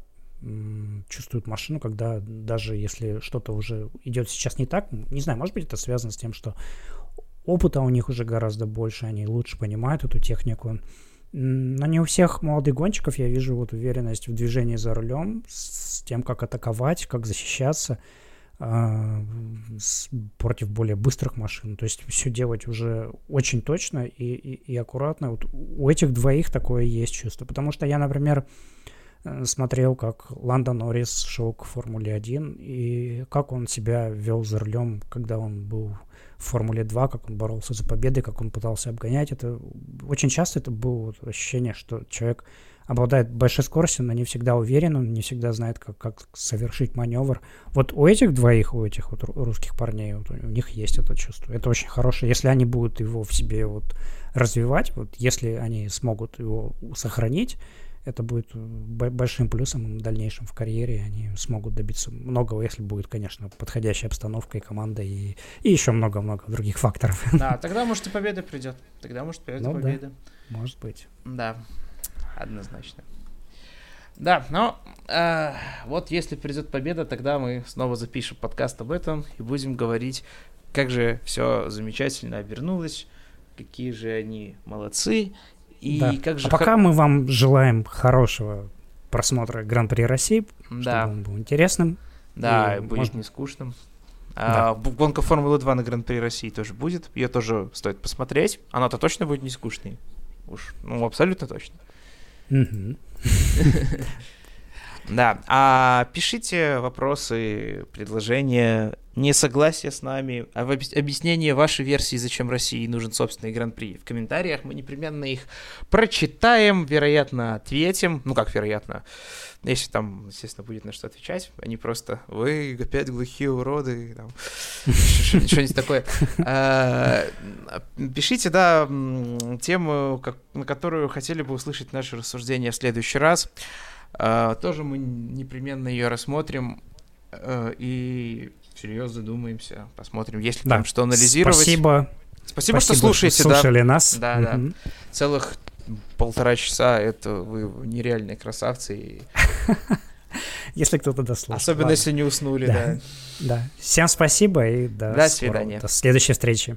чувствуют машину, когда даже если что-то уже идет сейчас не так, не знаю, может быть это связано с тем, что опыта у них уже гораздо больше, они лучше понимают эту технику. Но не у всех молодых гонщиков я вижу вот уверенность в движении за рулем, с тем, как атаковать, как защищаться э, с, против более быстрых машин. То есть все делать уже очень точно и, и, и аккуратно. Вот у этих двоих такое есть чувство. Потому что я, например, Э, смотрел, как Ландон Норрис шел к Формуле 1 и как он себя вел за рулем, когда он был в Формуле 2, как он боролся за победы, как он пытался обгонять. Это очень часто это было ощущение, что человек обладает большой скоростью, но не всегда уверен, он не всегда знает, как, как совершить маневр. Вот у этих двоих, у этих вот русских парней, вот у них есть это чувство. Это очень хорошее. Если они будут его в себе вот развивать, вот если они смогут его сохранить, это будет большим плюсом в дальнейшем в карьере. Они смогут добиться многого, если будет, конечно, подходящая обстановка и команда, и, и еще много-много других факторов. Да, тогда, может, и победа придет. Тогда, может, придет ну, победа. Да, может быть. Да, однозначно. Да, но э, вот если придет победа, тогда мы снова запишем подкаст об этом и будем говорить, как же все замечательно обернулось, какие же они молодцы, и да. как же... А пока мы вам желаем хорошего просмотра Гран-при России, да. чтобы он был интересным. Да, и будет может... не скучным. А, да. гонка Формулы-2 на Гран-при России тоже будет. Ее тоже стоит посмотреть. Она-то точно будет не скучной. Уж, ну, абсолютно точно. Да, а пишите вопросы, предложения, несогласие с нами, а объяснение вашей версии, зачем России нужен собственный гран-при в комментариях. Мы непременно их прочитаем, вероятно, ответим. Ну, как вероятно, если там, естественно, будет на что отвечать, они просто «Вы опять глухие уроды», что-нибудь такое. А, пишите, да, тему, на которую хотели бы услышать наше рассуждение в следующий раз. А, тоже мы непременно ее рассмотрим э, и всерьез задумаемся, посмотрим, есть ли да. там что анализировать. Спасибо. Спасибо, Спасибо что слушаете. Что слушали да. нас. Да, да. Целых полтора часа, это вы нереальные красавцы. Если кто-то дослушал. Особенно, если не уснули, да. Да. Всем спасибо и до, до свидания. До следующей встречи.